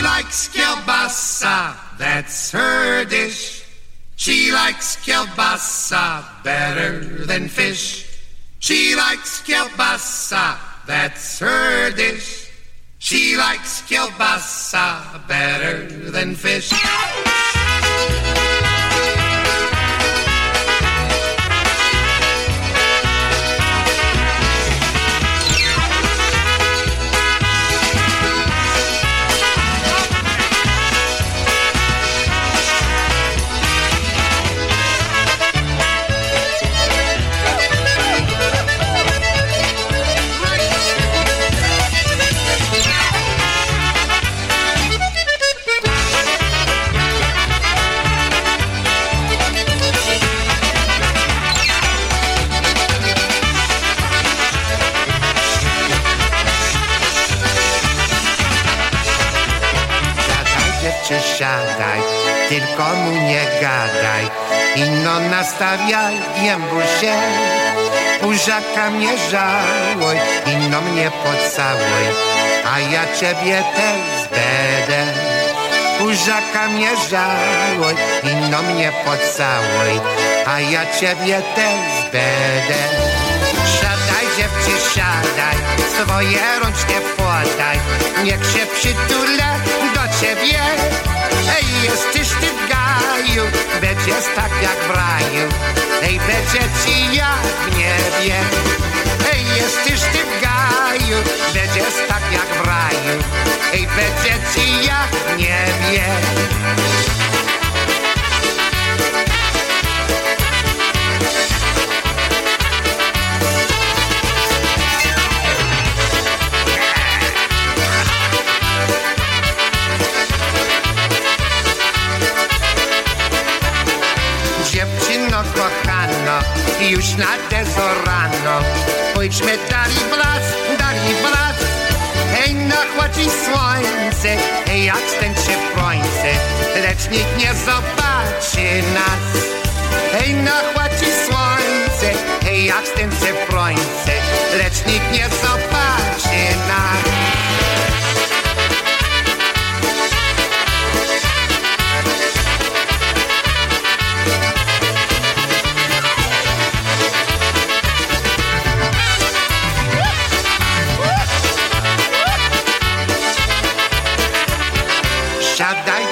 likes kielbasa, that's her dish. She likes kielbasa better than fish. She likes kielbasa, that's her dish. She likes kielbasa better than fish. Dziewczę, siadaj, tylko mu nie gadaj. Ino nastawiaj, gębu się, buziaka mnie żałuj, ino mnie pocałuj, a ja ciebie też będę. Buziaka mnie żałuj, ino mnie pocałuj, a ja ciebie też będę. Siadaj, dziewczy, siadaj, swoje rączkę podaj, niech się przytulę ciebie. Ej, jesteś ty w gaju, będziesz tak jak w raju, ej, będzie ci jak w niebie. Ej, jesteś ty w gaju, będziesz tak jak w raju, ej, będzie ci jak w niebie. Już nadezorano Pójdźmy dali blac, dali blac Hej, nachładzi słońce, hej, jak stęczy słońce Lecz nikt nie zobaczy nas. Hej, nachładzi słońce, hej, jak stęczy słońce Lecz nikt nie zobaczy nas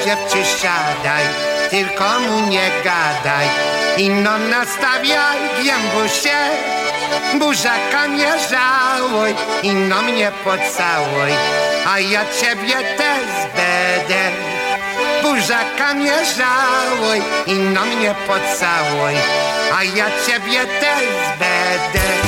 Siadaj, dziewczy, siadaj, tylko mu nie gadaj. Ino nastawiaj, gębu się, buziaka mnie żałuj, ino mnie pocałuj, a ja ciebie też będę. Buziaka mnie żałuj, ino mnie pocałuj, a ja ciebie też będę.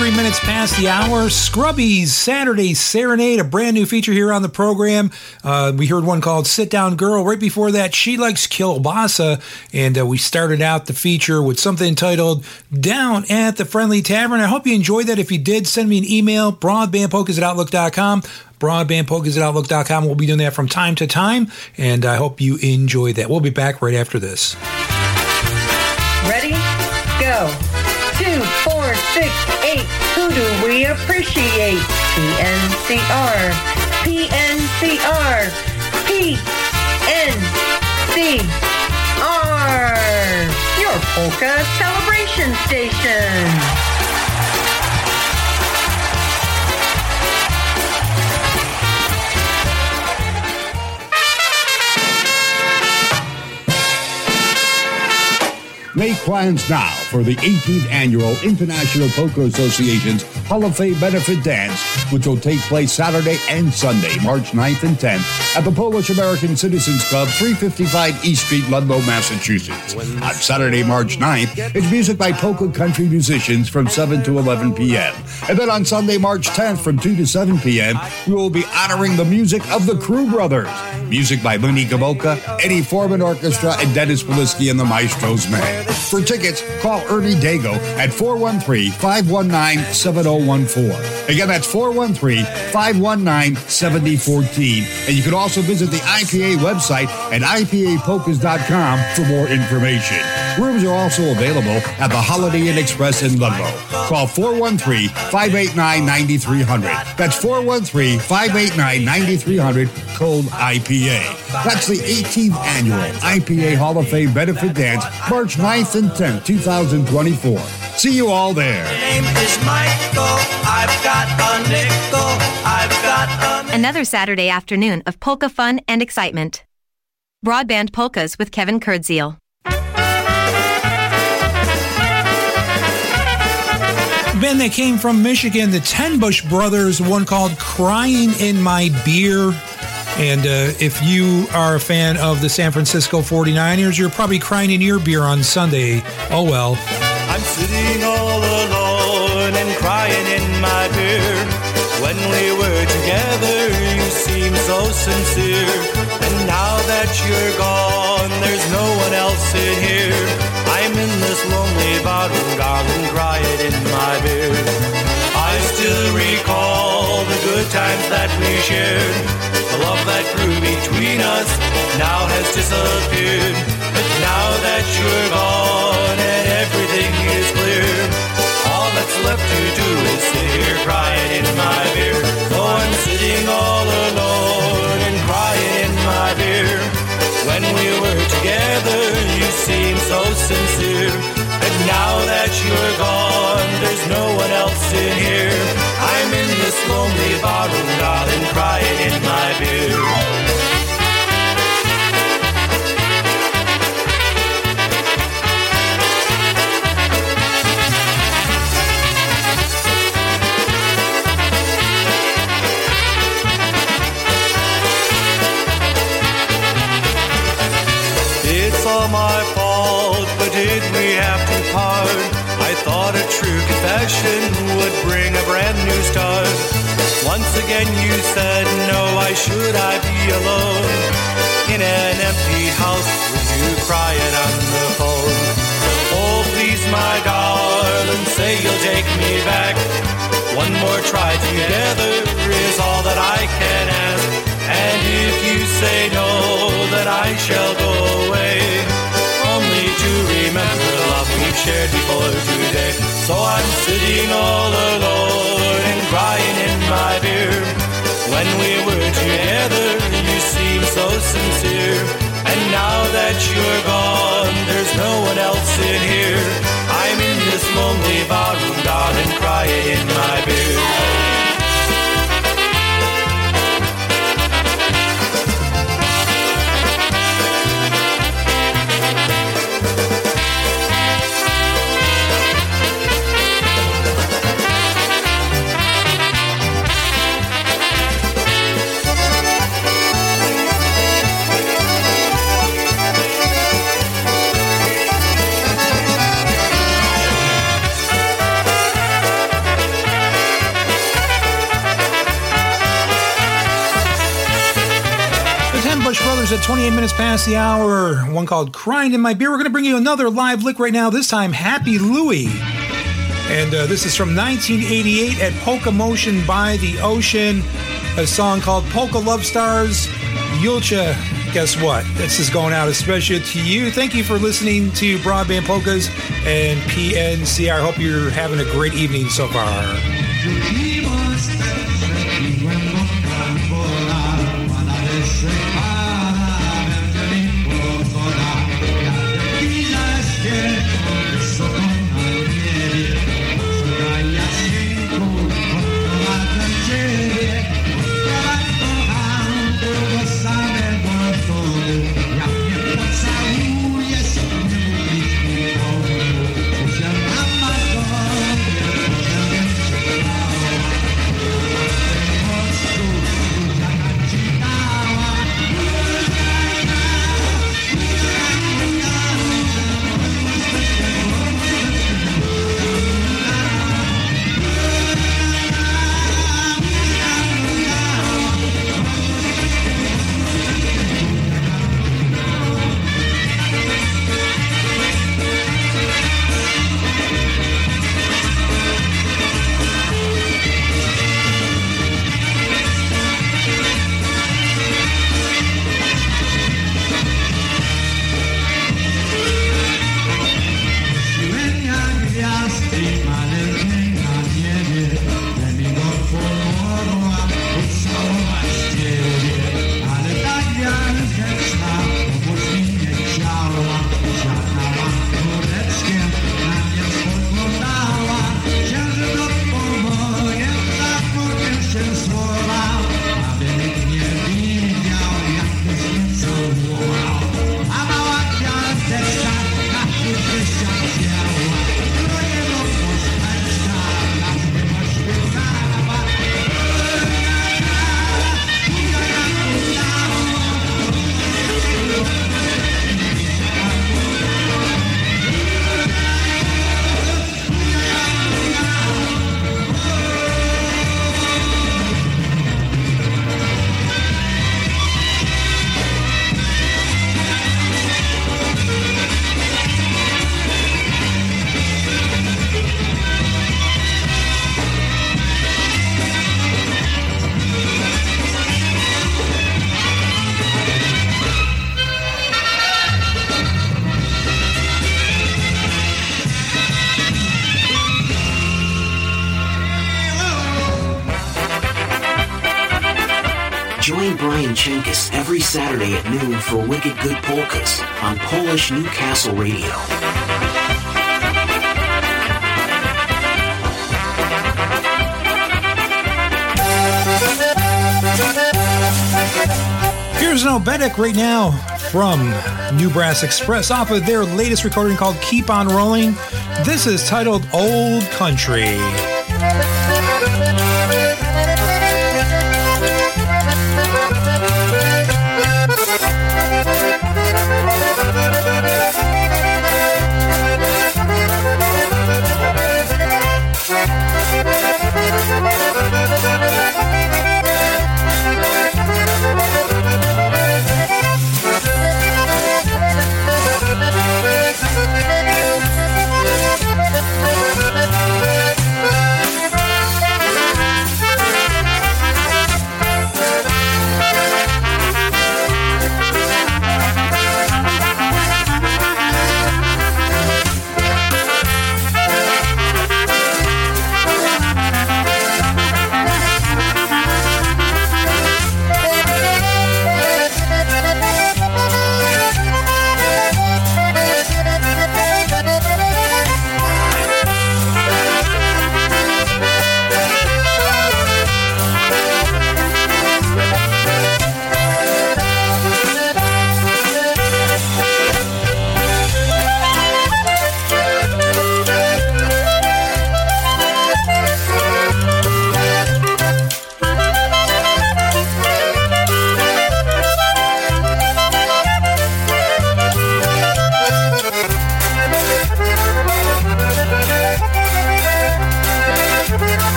23 minutes past the hour. Scrubbies Saturday Serenade, a brand new feature here on the program. Uh, we heard one called Sit Down Girl. Right before that, She Likes Kielbasa. And uh, we started out the feature with something entitled Down at the Friendly Tavern. I hope you enjoyed that. If you did, send me an email, broadbandpolkas at outlook.com. Broadbandpolkas at outlook.com. We'll be doing that from time to time. And I hope you enjoyed that. We'll be back right after this. Ready? Go. Two, four, six, eight. Who do we appreciate? PNCR. PNCR. PNCR. Your polka celebration station. Make plans now for the 18th Annual International Polka Association's Hall of Fame Benefit Dance, which will take place Saturday and Sunday, March 9th and 10th, at the Polish American Citizens Club, 355 East Street, Ludlow, Massachusetts. On Saturday, March 9th, it's music by polka country musicians from 7 to 11 p.m. And then on Sunday, March 10th, from 2 to 7 p.m., we will be honoring the music of the Crew Brothers. Music by Mooney Gamoka, Eddie Forman Orchestra, and Dennis Polisky and the Maestro's Men. For tickets, call Ernie Dago at 413 519 7014. Again, that's 413 519 7014. And you can also visit the IPA website at IPApolkas.com for more information. Rooms are also available at the Holiday Inn Express in Ludlow. Call 413 589 9300. That's 413 589 9300, code IPA. That's the 18th annual IPA Hall of Fame Benefit Dance, March 9th and 10th, 2024. See you all there. name is Michael. I've got a nickel. I've got a Another Saturday afternoon of polka fun and excitement. Broadband Polkas with Kevin Kurdziel. band that came from Michigan, the Ten Bush Brothers, one called Crying in My Beer. And uh, if you are a fan of the San Francisco 49ers, you're probably crying in your beer on Sunday. Oh well. I'm sitting all alone and crying in my beer. When we were together, you seemed so sincere. And now that you're gone, there's no one else in here. I'm in this lonely barroom, darling, crying in my beer. I still recall the good times that we shared. Love that grew between us now has disappeared. But now that you're gone and everything is clear, all that's left to do is sit here crying in my beer. So I'm sitting all alone and crying in my beer. When we were together, you seemed so sincere. And now that you're gone, there's no one else in here. This lonely barroom, darling, crying in my beer. Shall go away. Only to remember the love we've shared before today. So I'm sitting all alone and crying in my beer. When we were together, you seemed so sincere. And now that you're gone, there's no one else in here. I'm in this lonely barroom, darling, crying in my beer. At 28 minutes past the hour. One called Crying in My Beer. We're going to bring you another live lick right now, this time Happy Louie. And uh, this is from 1988 at Polka Motion by the Ocean. A song called Polka Love Stars. Yulcha, guess what? This is going out especially to you. Thank you for listening to Broadband Polkas and PNCR. I hope you're having a great evening so far. For Wicked Good Polkas on Polish Newcastle Radio. Here's an Obedic right now from New Brass Express off of their latest recording called Keep On Rolling. This is titled Old Country.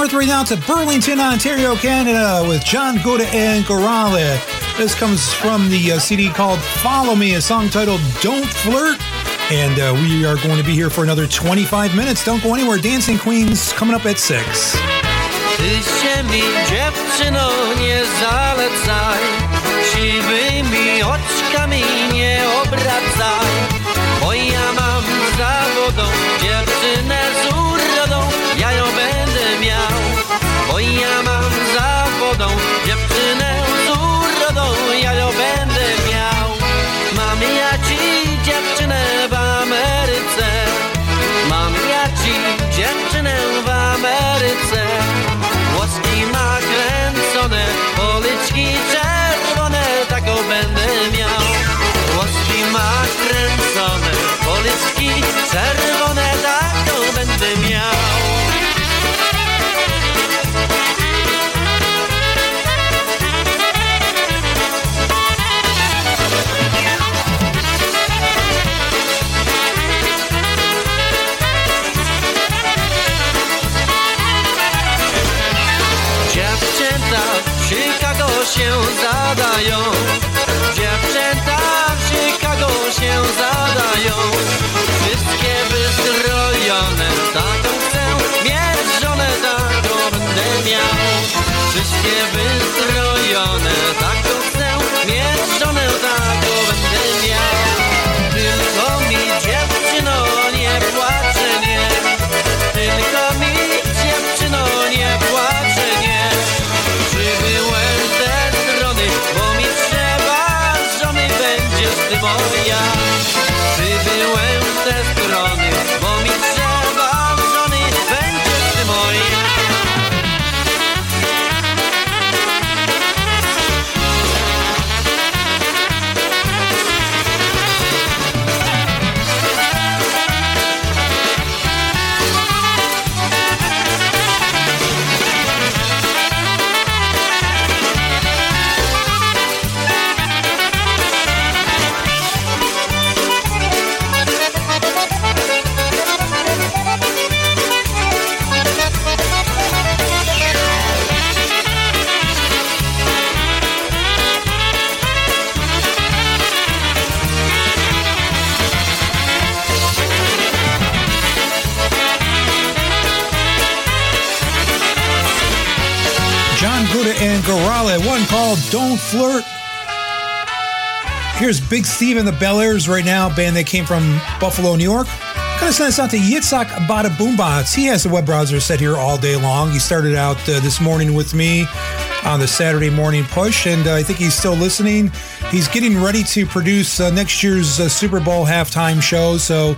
North now to Burlington, Ontario, Canada, with John Gora and Gorale. This comes from the uh, CD called Follow Me, a song titled Don't Flirt. And uh, we are going to be here for another 25 minutes. Don't go anywhere. Dancing Queens coming up at 6. Ty się mi dziewczyno nie zalecaj Siwymi oczkami nie obracaj Bo ja mam zawodą dziewczynę Bo ja mam za wodą dziewczynę z urodą, ja ją będę miał. Mam ja ci dziewczynę w Ameryce, mam ja ci dziewczynę w Ameryce. Włoski ma kręcone, policzki czerwone, taką będę miał. Włoski ma kręcone, policzki czerwone. zadają. Dziewczęta w Chicago się zadają. Wszystkie wystrojone Taką chcę mieć żonę, taką będę miał. Wszystkie wystrojone Taką euphoria Don't Flirt. Here's Big Steve and the Bel Airs right now, band that came from Buffalo, New York. Gonna send us out to Yitzhak Bada Boombots. He has a web browser set here all day long. He started out uh, this morning with me on the Saturday morning push, and uh, I think he's still listening. He's getting ready to produce uh, next year's uh, Super Bowl halftime show, so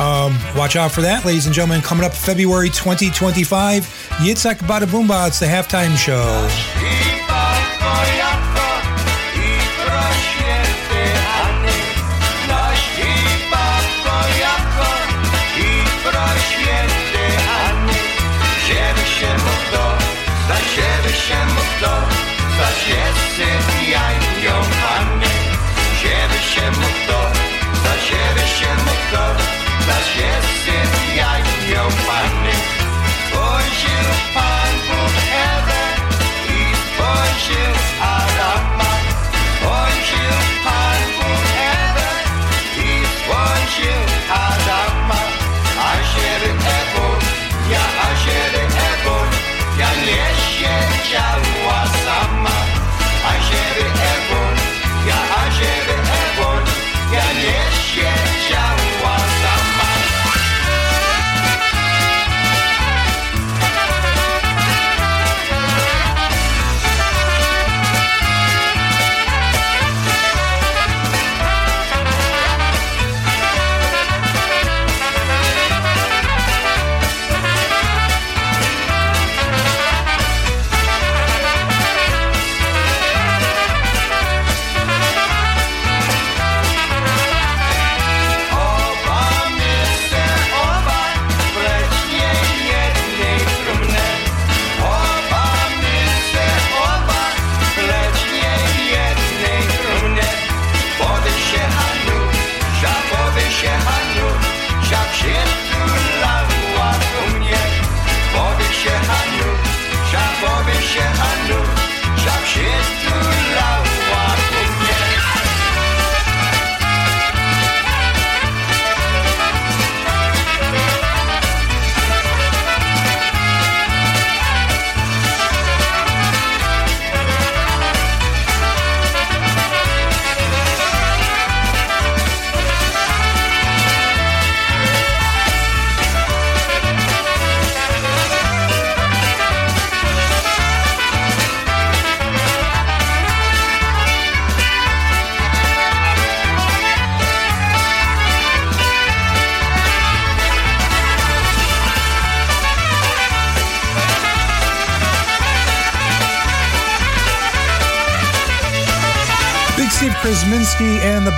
um, watch out for that, ladies and gentlemen. Coming up February 2025, Yitzhak Bada Boombots, the halftime show.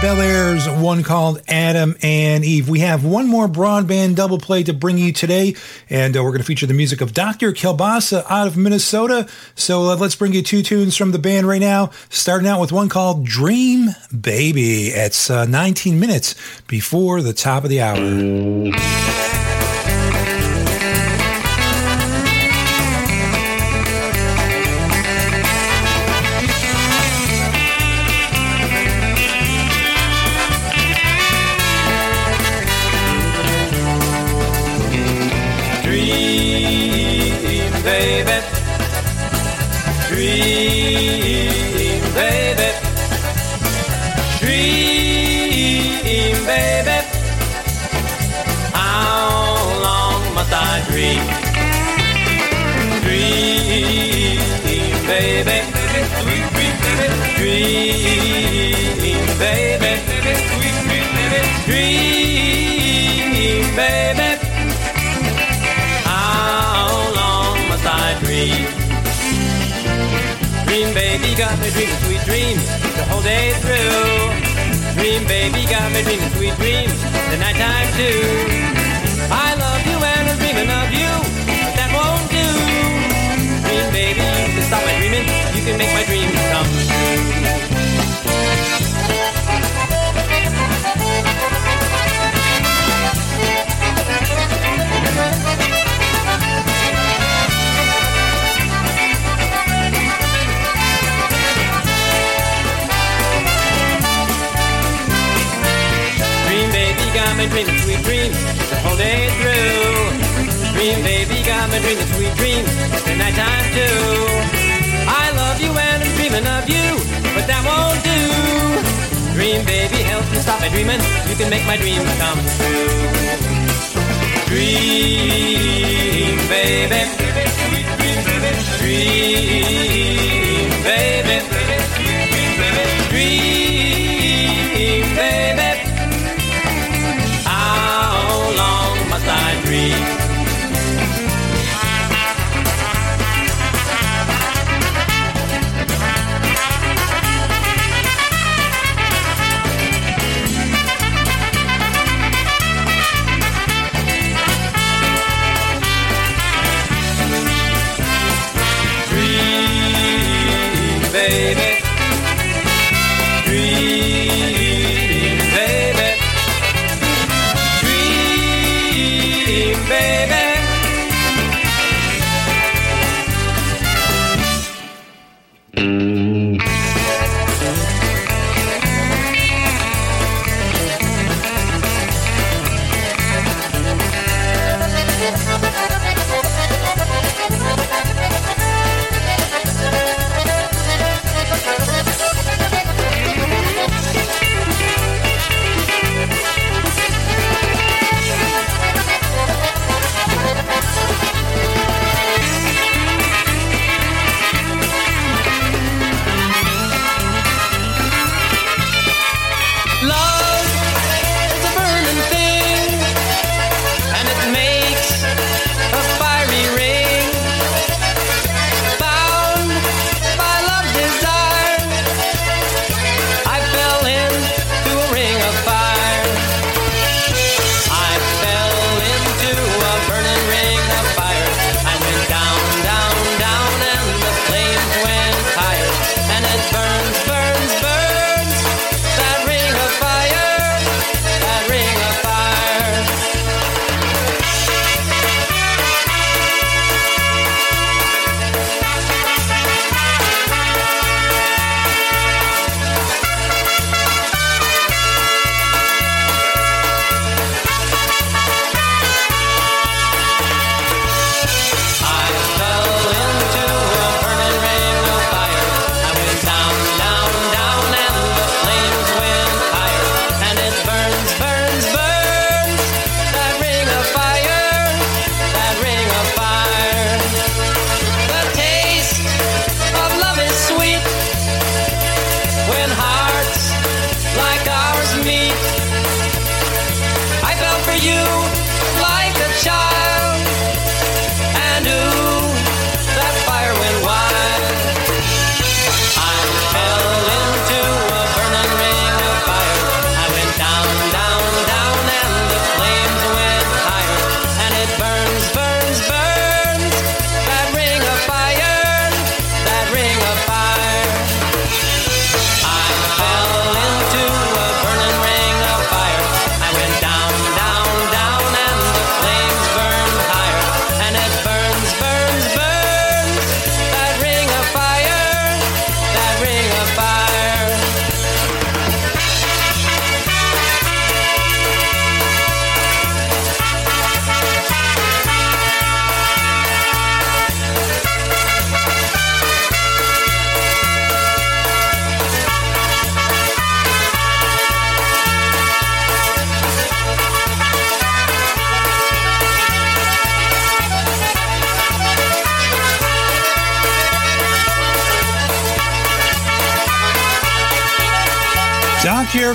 Bel Airs, one called Adam and Eve. We have one more broadband double play to bring you today, and uh, we're going to feature the music of Dr. Kielbasa out of Minnesota. So uh, let's bring you two tunes from the band right now, starting out with one called Dream Baby. It's uh, 19 minutes before the top of the hour.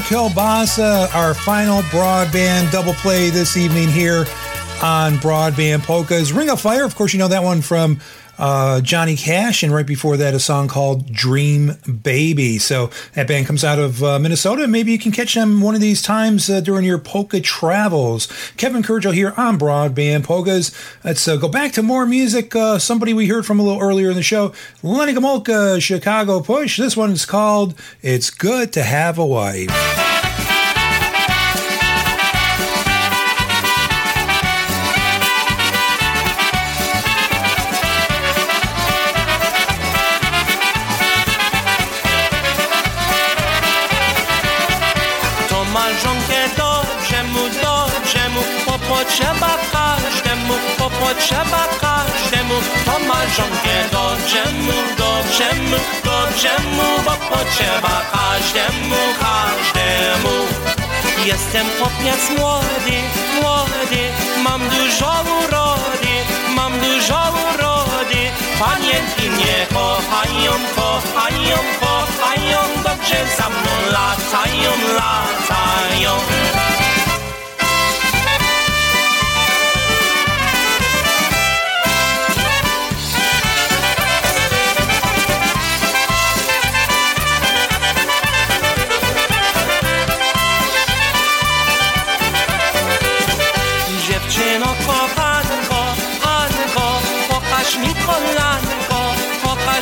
Kielbasa, our final broadband double play this evening here on Broadband Polkas. Ring of Fire, of course, you know that one from uh, Johnny Cash, and right before that, a song called Dream Baby. So that band comes out of uh, Minnesota. Maybe you can catch them one of these times uh, during your polka travels. Kevin Kurdziel here on Broadband Polkas. Let's uh, go back to more music. Uh, somebody we heard from a little earlier in the show, Lenny Gomolka, Chicago Push. This one's called It's Good to Have a Wife. czemu, do czemu, do czemu, bo potrzeba każdemu, każdemu. Jestem chłopiec młody, młody, mam dużo urody, mam dużo urody. Panienki mnie kochają, kochają, kochają, dobrze za mną latają, latają.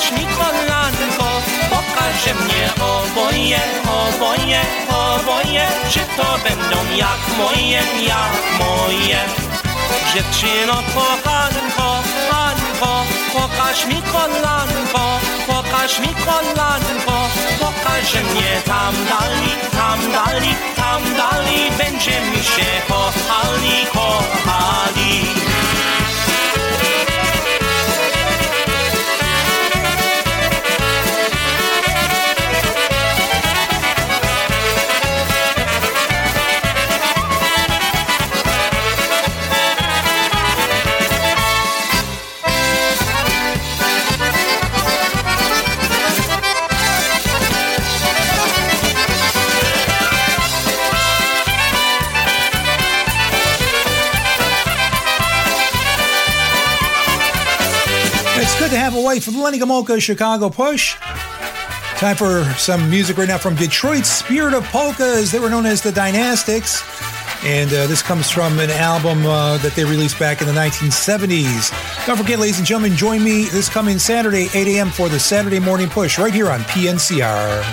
Pokaż mi kolanko, pokaże mnie oboje, oboje, oboje, czy to będą jak moje, jak moje. Dziewczyno kochanko, Anko, pokaż mi kolanko, pokaż mi kolanko, pokaże mnie tam dali, tam dali, tam dali, będziemy się kochali, kochali. Wife from Lenny Gomolka, Chicago Push. Time for some music right now from Detroit's Spirit of Polkas. They were known as the Dynastics. And uh, this comes from an album uh, that they released back in the 1970s. Don't forget, ladies and gentlemen, join me this coming Saturday, 8 a.m. for the Saturday Morning Push right here on PNCR.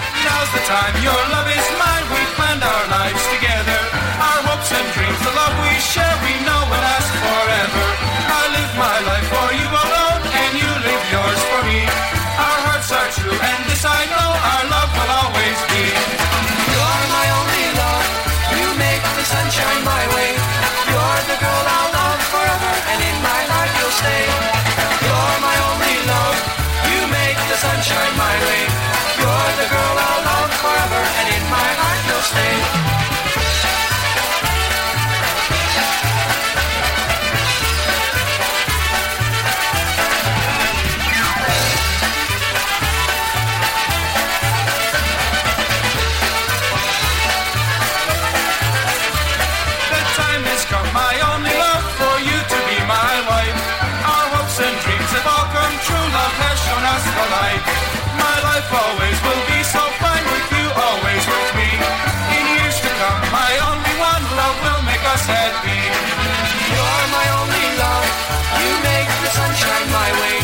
You're my only love. You make the sunshine my way.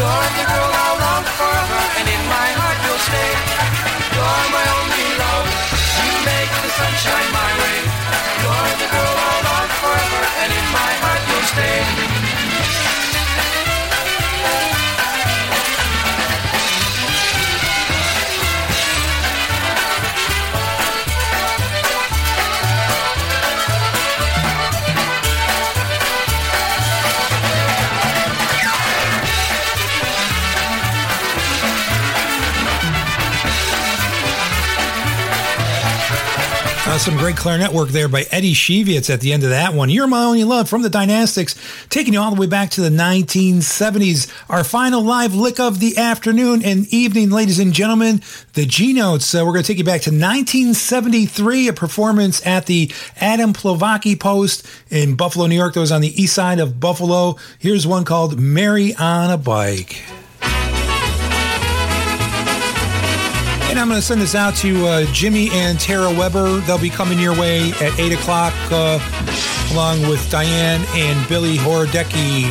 You're the girl I'll love forever, and in my heart you'll stay. You're my only love. You make the sunshine my way. You're the girl I'll love forever, and in my heart you'll stay. Some great clarinet work there by Eddie Shevitz at the end of that one. You're My Only Love from the Dynastics, taking you all the way back to the 1970s. Our final live lick of the afternoon and evening, ladies and gentlemen, the G Notes. Uh, we're going to take you back to 1973, a performance at the Adam Plewacki Post in Buffalo, New York. That was on the east side of Buffalo. Here's one called Mary on a Bike. And I'm going to send this out to uh, Jimmy and Tara Weber. They'll be coming your way at 8 o'clock, uh, along with Diane and Billy Horodecki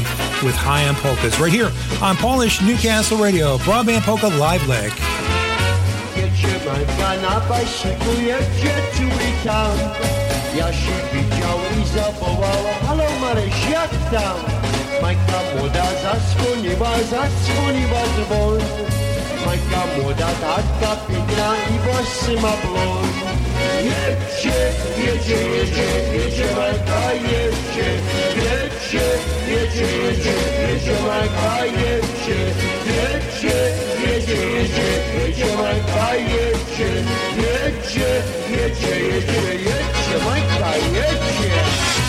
with High on Polkas, right here on Polish Newcastle Radio, Broadband Polka Live Lick. Tam. Ja się i halo jak tam? Majka młoda zasłoniła, zasłoniła dzwon. Hańka młoda, tatka piękna i włosy ma blond. Jedźcie, jedzie, jedzie, jedzie Majka, jedźcie. Jedźcie, jedzie, jedzie, jedzie Majka, jedźcie. Jedźcie, jedzie, jedzie, jedzie Majka, jedźcie. Jedźcie, jedzie, jedzie, jedzie Majka, jedźcie.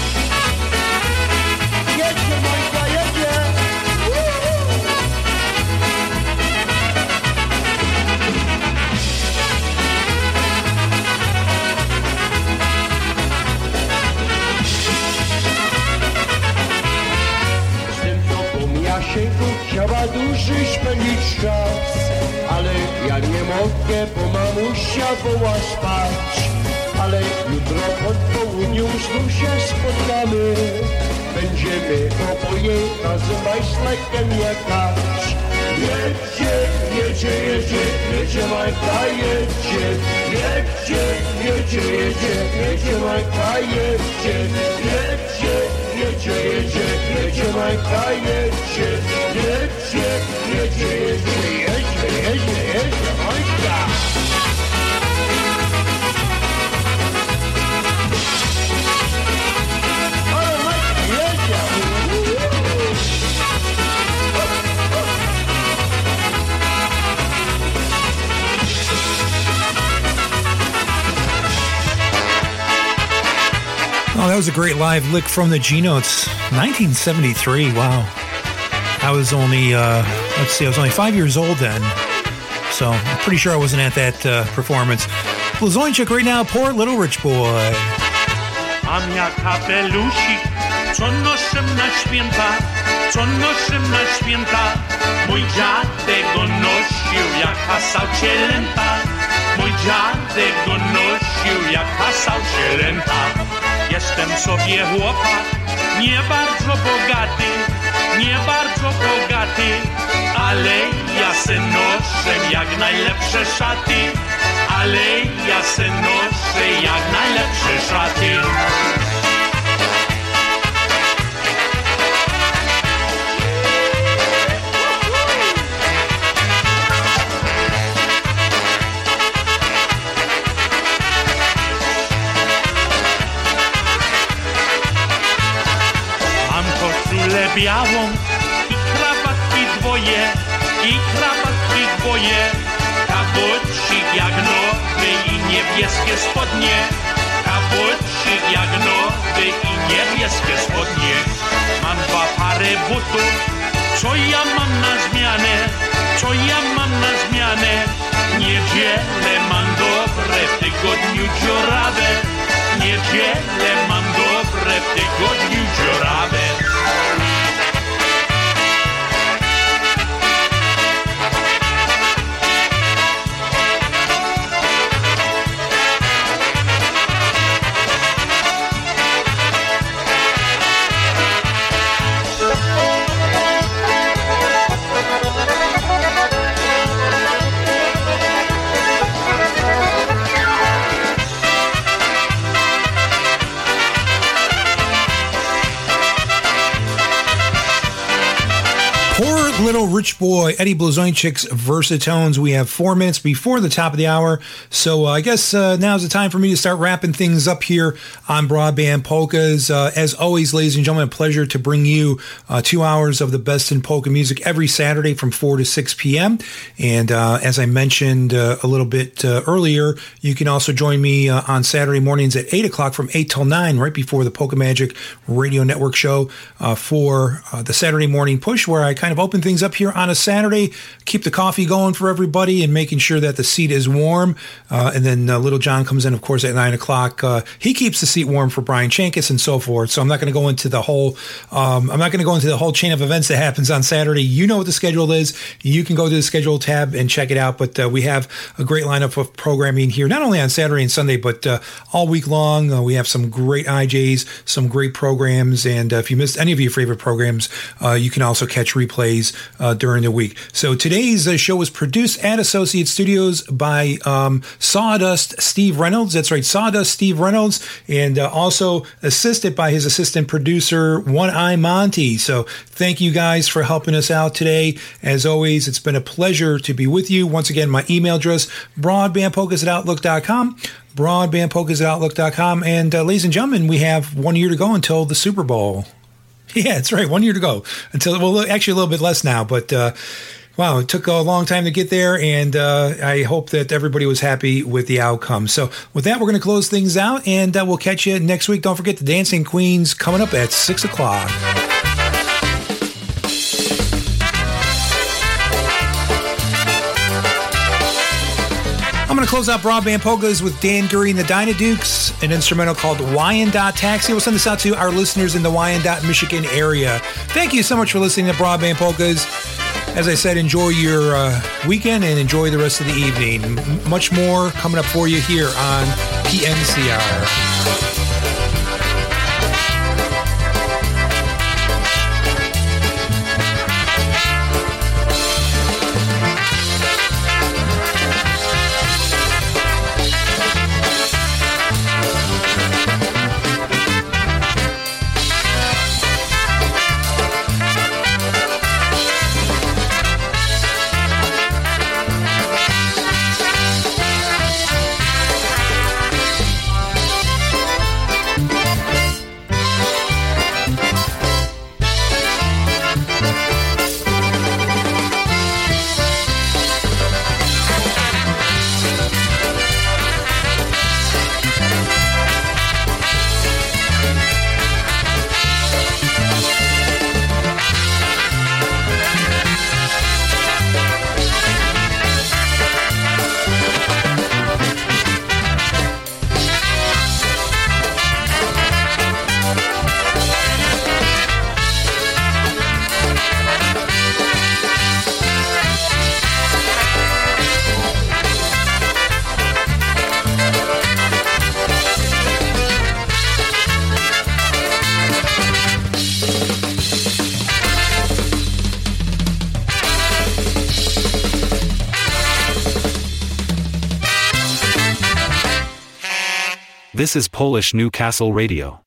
Dłużej spędzić czas. Ale ja nie mogę, bo mamusia woła spać. Ale jutro po południu znów się spotkamy. Będziemy oboje razem majslakiem jechać. Jedzie, jedzie, jedzie, jedzie Majka, jedzie Jedzie, jedzie, jedzie, jedzie Majka, jedzie Jedzie, jedzie, jedzie, jedzie Majka, jedzie Oh, that was a great live lick from the G Notes, 1973. Wow, I was only uh, let's see, I was only five years old then, so I'm pretty sure I wasn't at that uh, performance. Blazonczyk right now, poor little rich boy. Cielęta. Jestem sobie chłopak, nie bardzo bogaty, nie bardzo ale ja se noszę jak najlepsze szaty, ale ja se noszę jak najlepsze szaty. Białą i krawatki dwoje. Kabucik jak nowy i niebieskie spodnie. Kabucik jak nowy i niebieskie spodnie. Mam dwa pary butów, co ja mam na zmianę, co ja mam na zmianę. Niedzielę mam dobre, w tygodniu dziurawe. Niedzielę mam dobre, w tygodniu dziurawe. Little rich boy, Eddie Blazonczyk's Versatones. We have four minutes before the top of the hour. So uh, I guess uh, now's the time for me to start wrapping things up here on Broadband Polkas. Uh, as always, ladies and gentlemen, a pleasure to bring you uh, two hours of the best in polka music every Saturday from 4 to 6 p.m. And uh, as I mentioned uh, a little bit earlier, you can also join me on Saturday mornings at 8 o'clock from 8 till 9, right before the Polka Magic Radio Network show for the Saturday morning push, where I kind of open things up here on a Saturday, keep the coffee going for everybody and making sure that the seat is warm. Uh, and then uh, Little John comes in, of course, at 9 o'clock. Uh, he keeps the seat warm for Brian Chankis and so forth. So I'm not going to go into the whole, um, I'm not going to go into the whole chain of events that happens on Saturday. You know what the schedule is. You can go to the schedule tab and check it out. But uh, we have a great lineup of programming here, not only on Saturday and Sunday, but uh, all week long. Uh, we have some great DJs, some great programs. And if you missed any of your favorite programs, you can also catch replays uh, during the week. So today's uh, show was produced at Associate Studios by um, Sawdust Steve Reynolds. That's right, Sawdust Steve Reynolds, and uh, also assisted by his assistant producer, One Eye Monty. So thank you guys for helping us out today. As always, it's been a pleasure to be with you. Once again, my email address, broadbandpolkas at outlook.com broadbandpolkas at outlook.com. And uh, ladies and gentlemen, we have one year to go until the Super Bowl. Yeah, that's right. One year to go until, well, actually a little bit less now, but, uh, Wow, it took a long time to get there, and uh, I hope that everybody was happy with the outcome. So, with that, we're going to close things out, and uh, we'll catch you next week. Don't forget the Dancing Queens coming up at 6 o'clock. I'm going to close out Broadband Polkas with Dan Gurry and the Dynadukes, an instrumental called Wyandotte Taxi. We'll send this out to our listeners in the Wyandotte, Michigan area. Thank you so much for listening to Broadband Polkas. As I said, enjoy your uh, weekend and enjoy the rest of the evening. M- much more coming up for you here on PNCR. This is Polish Newcastle Radio.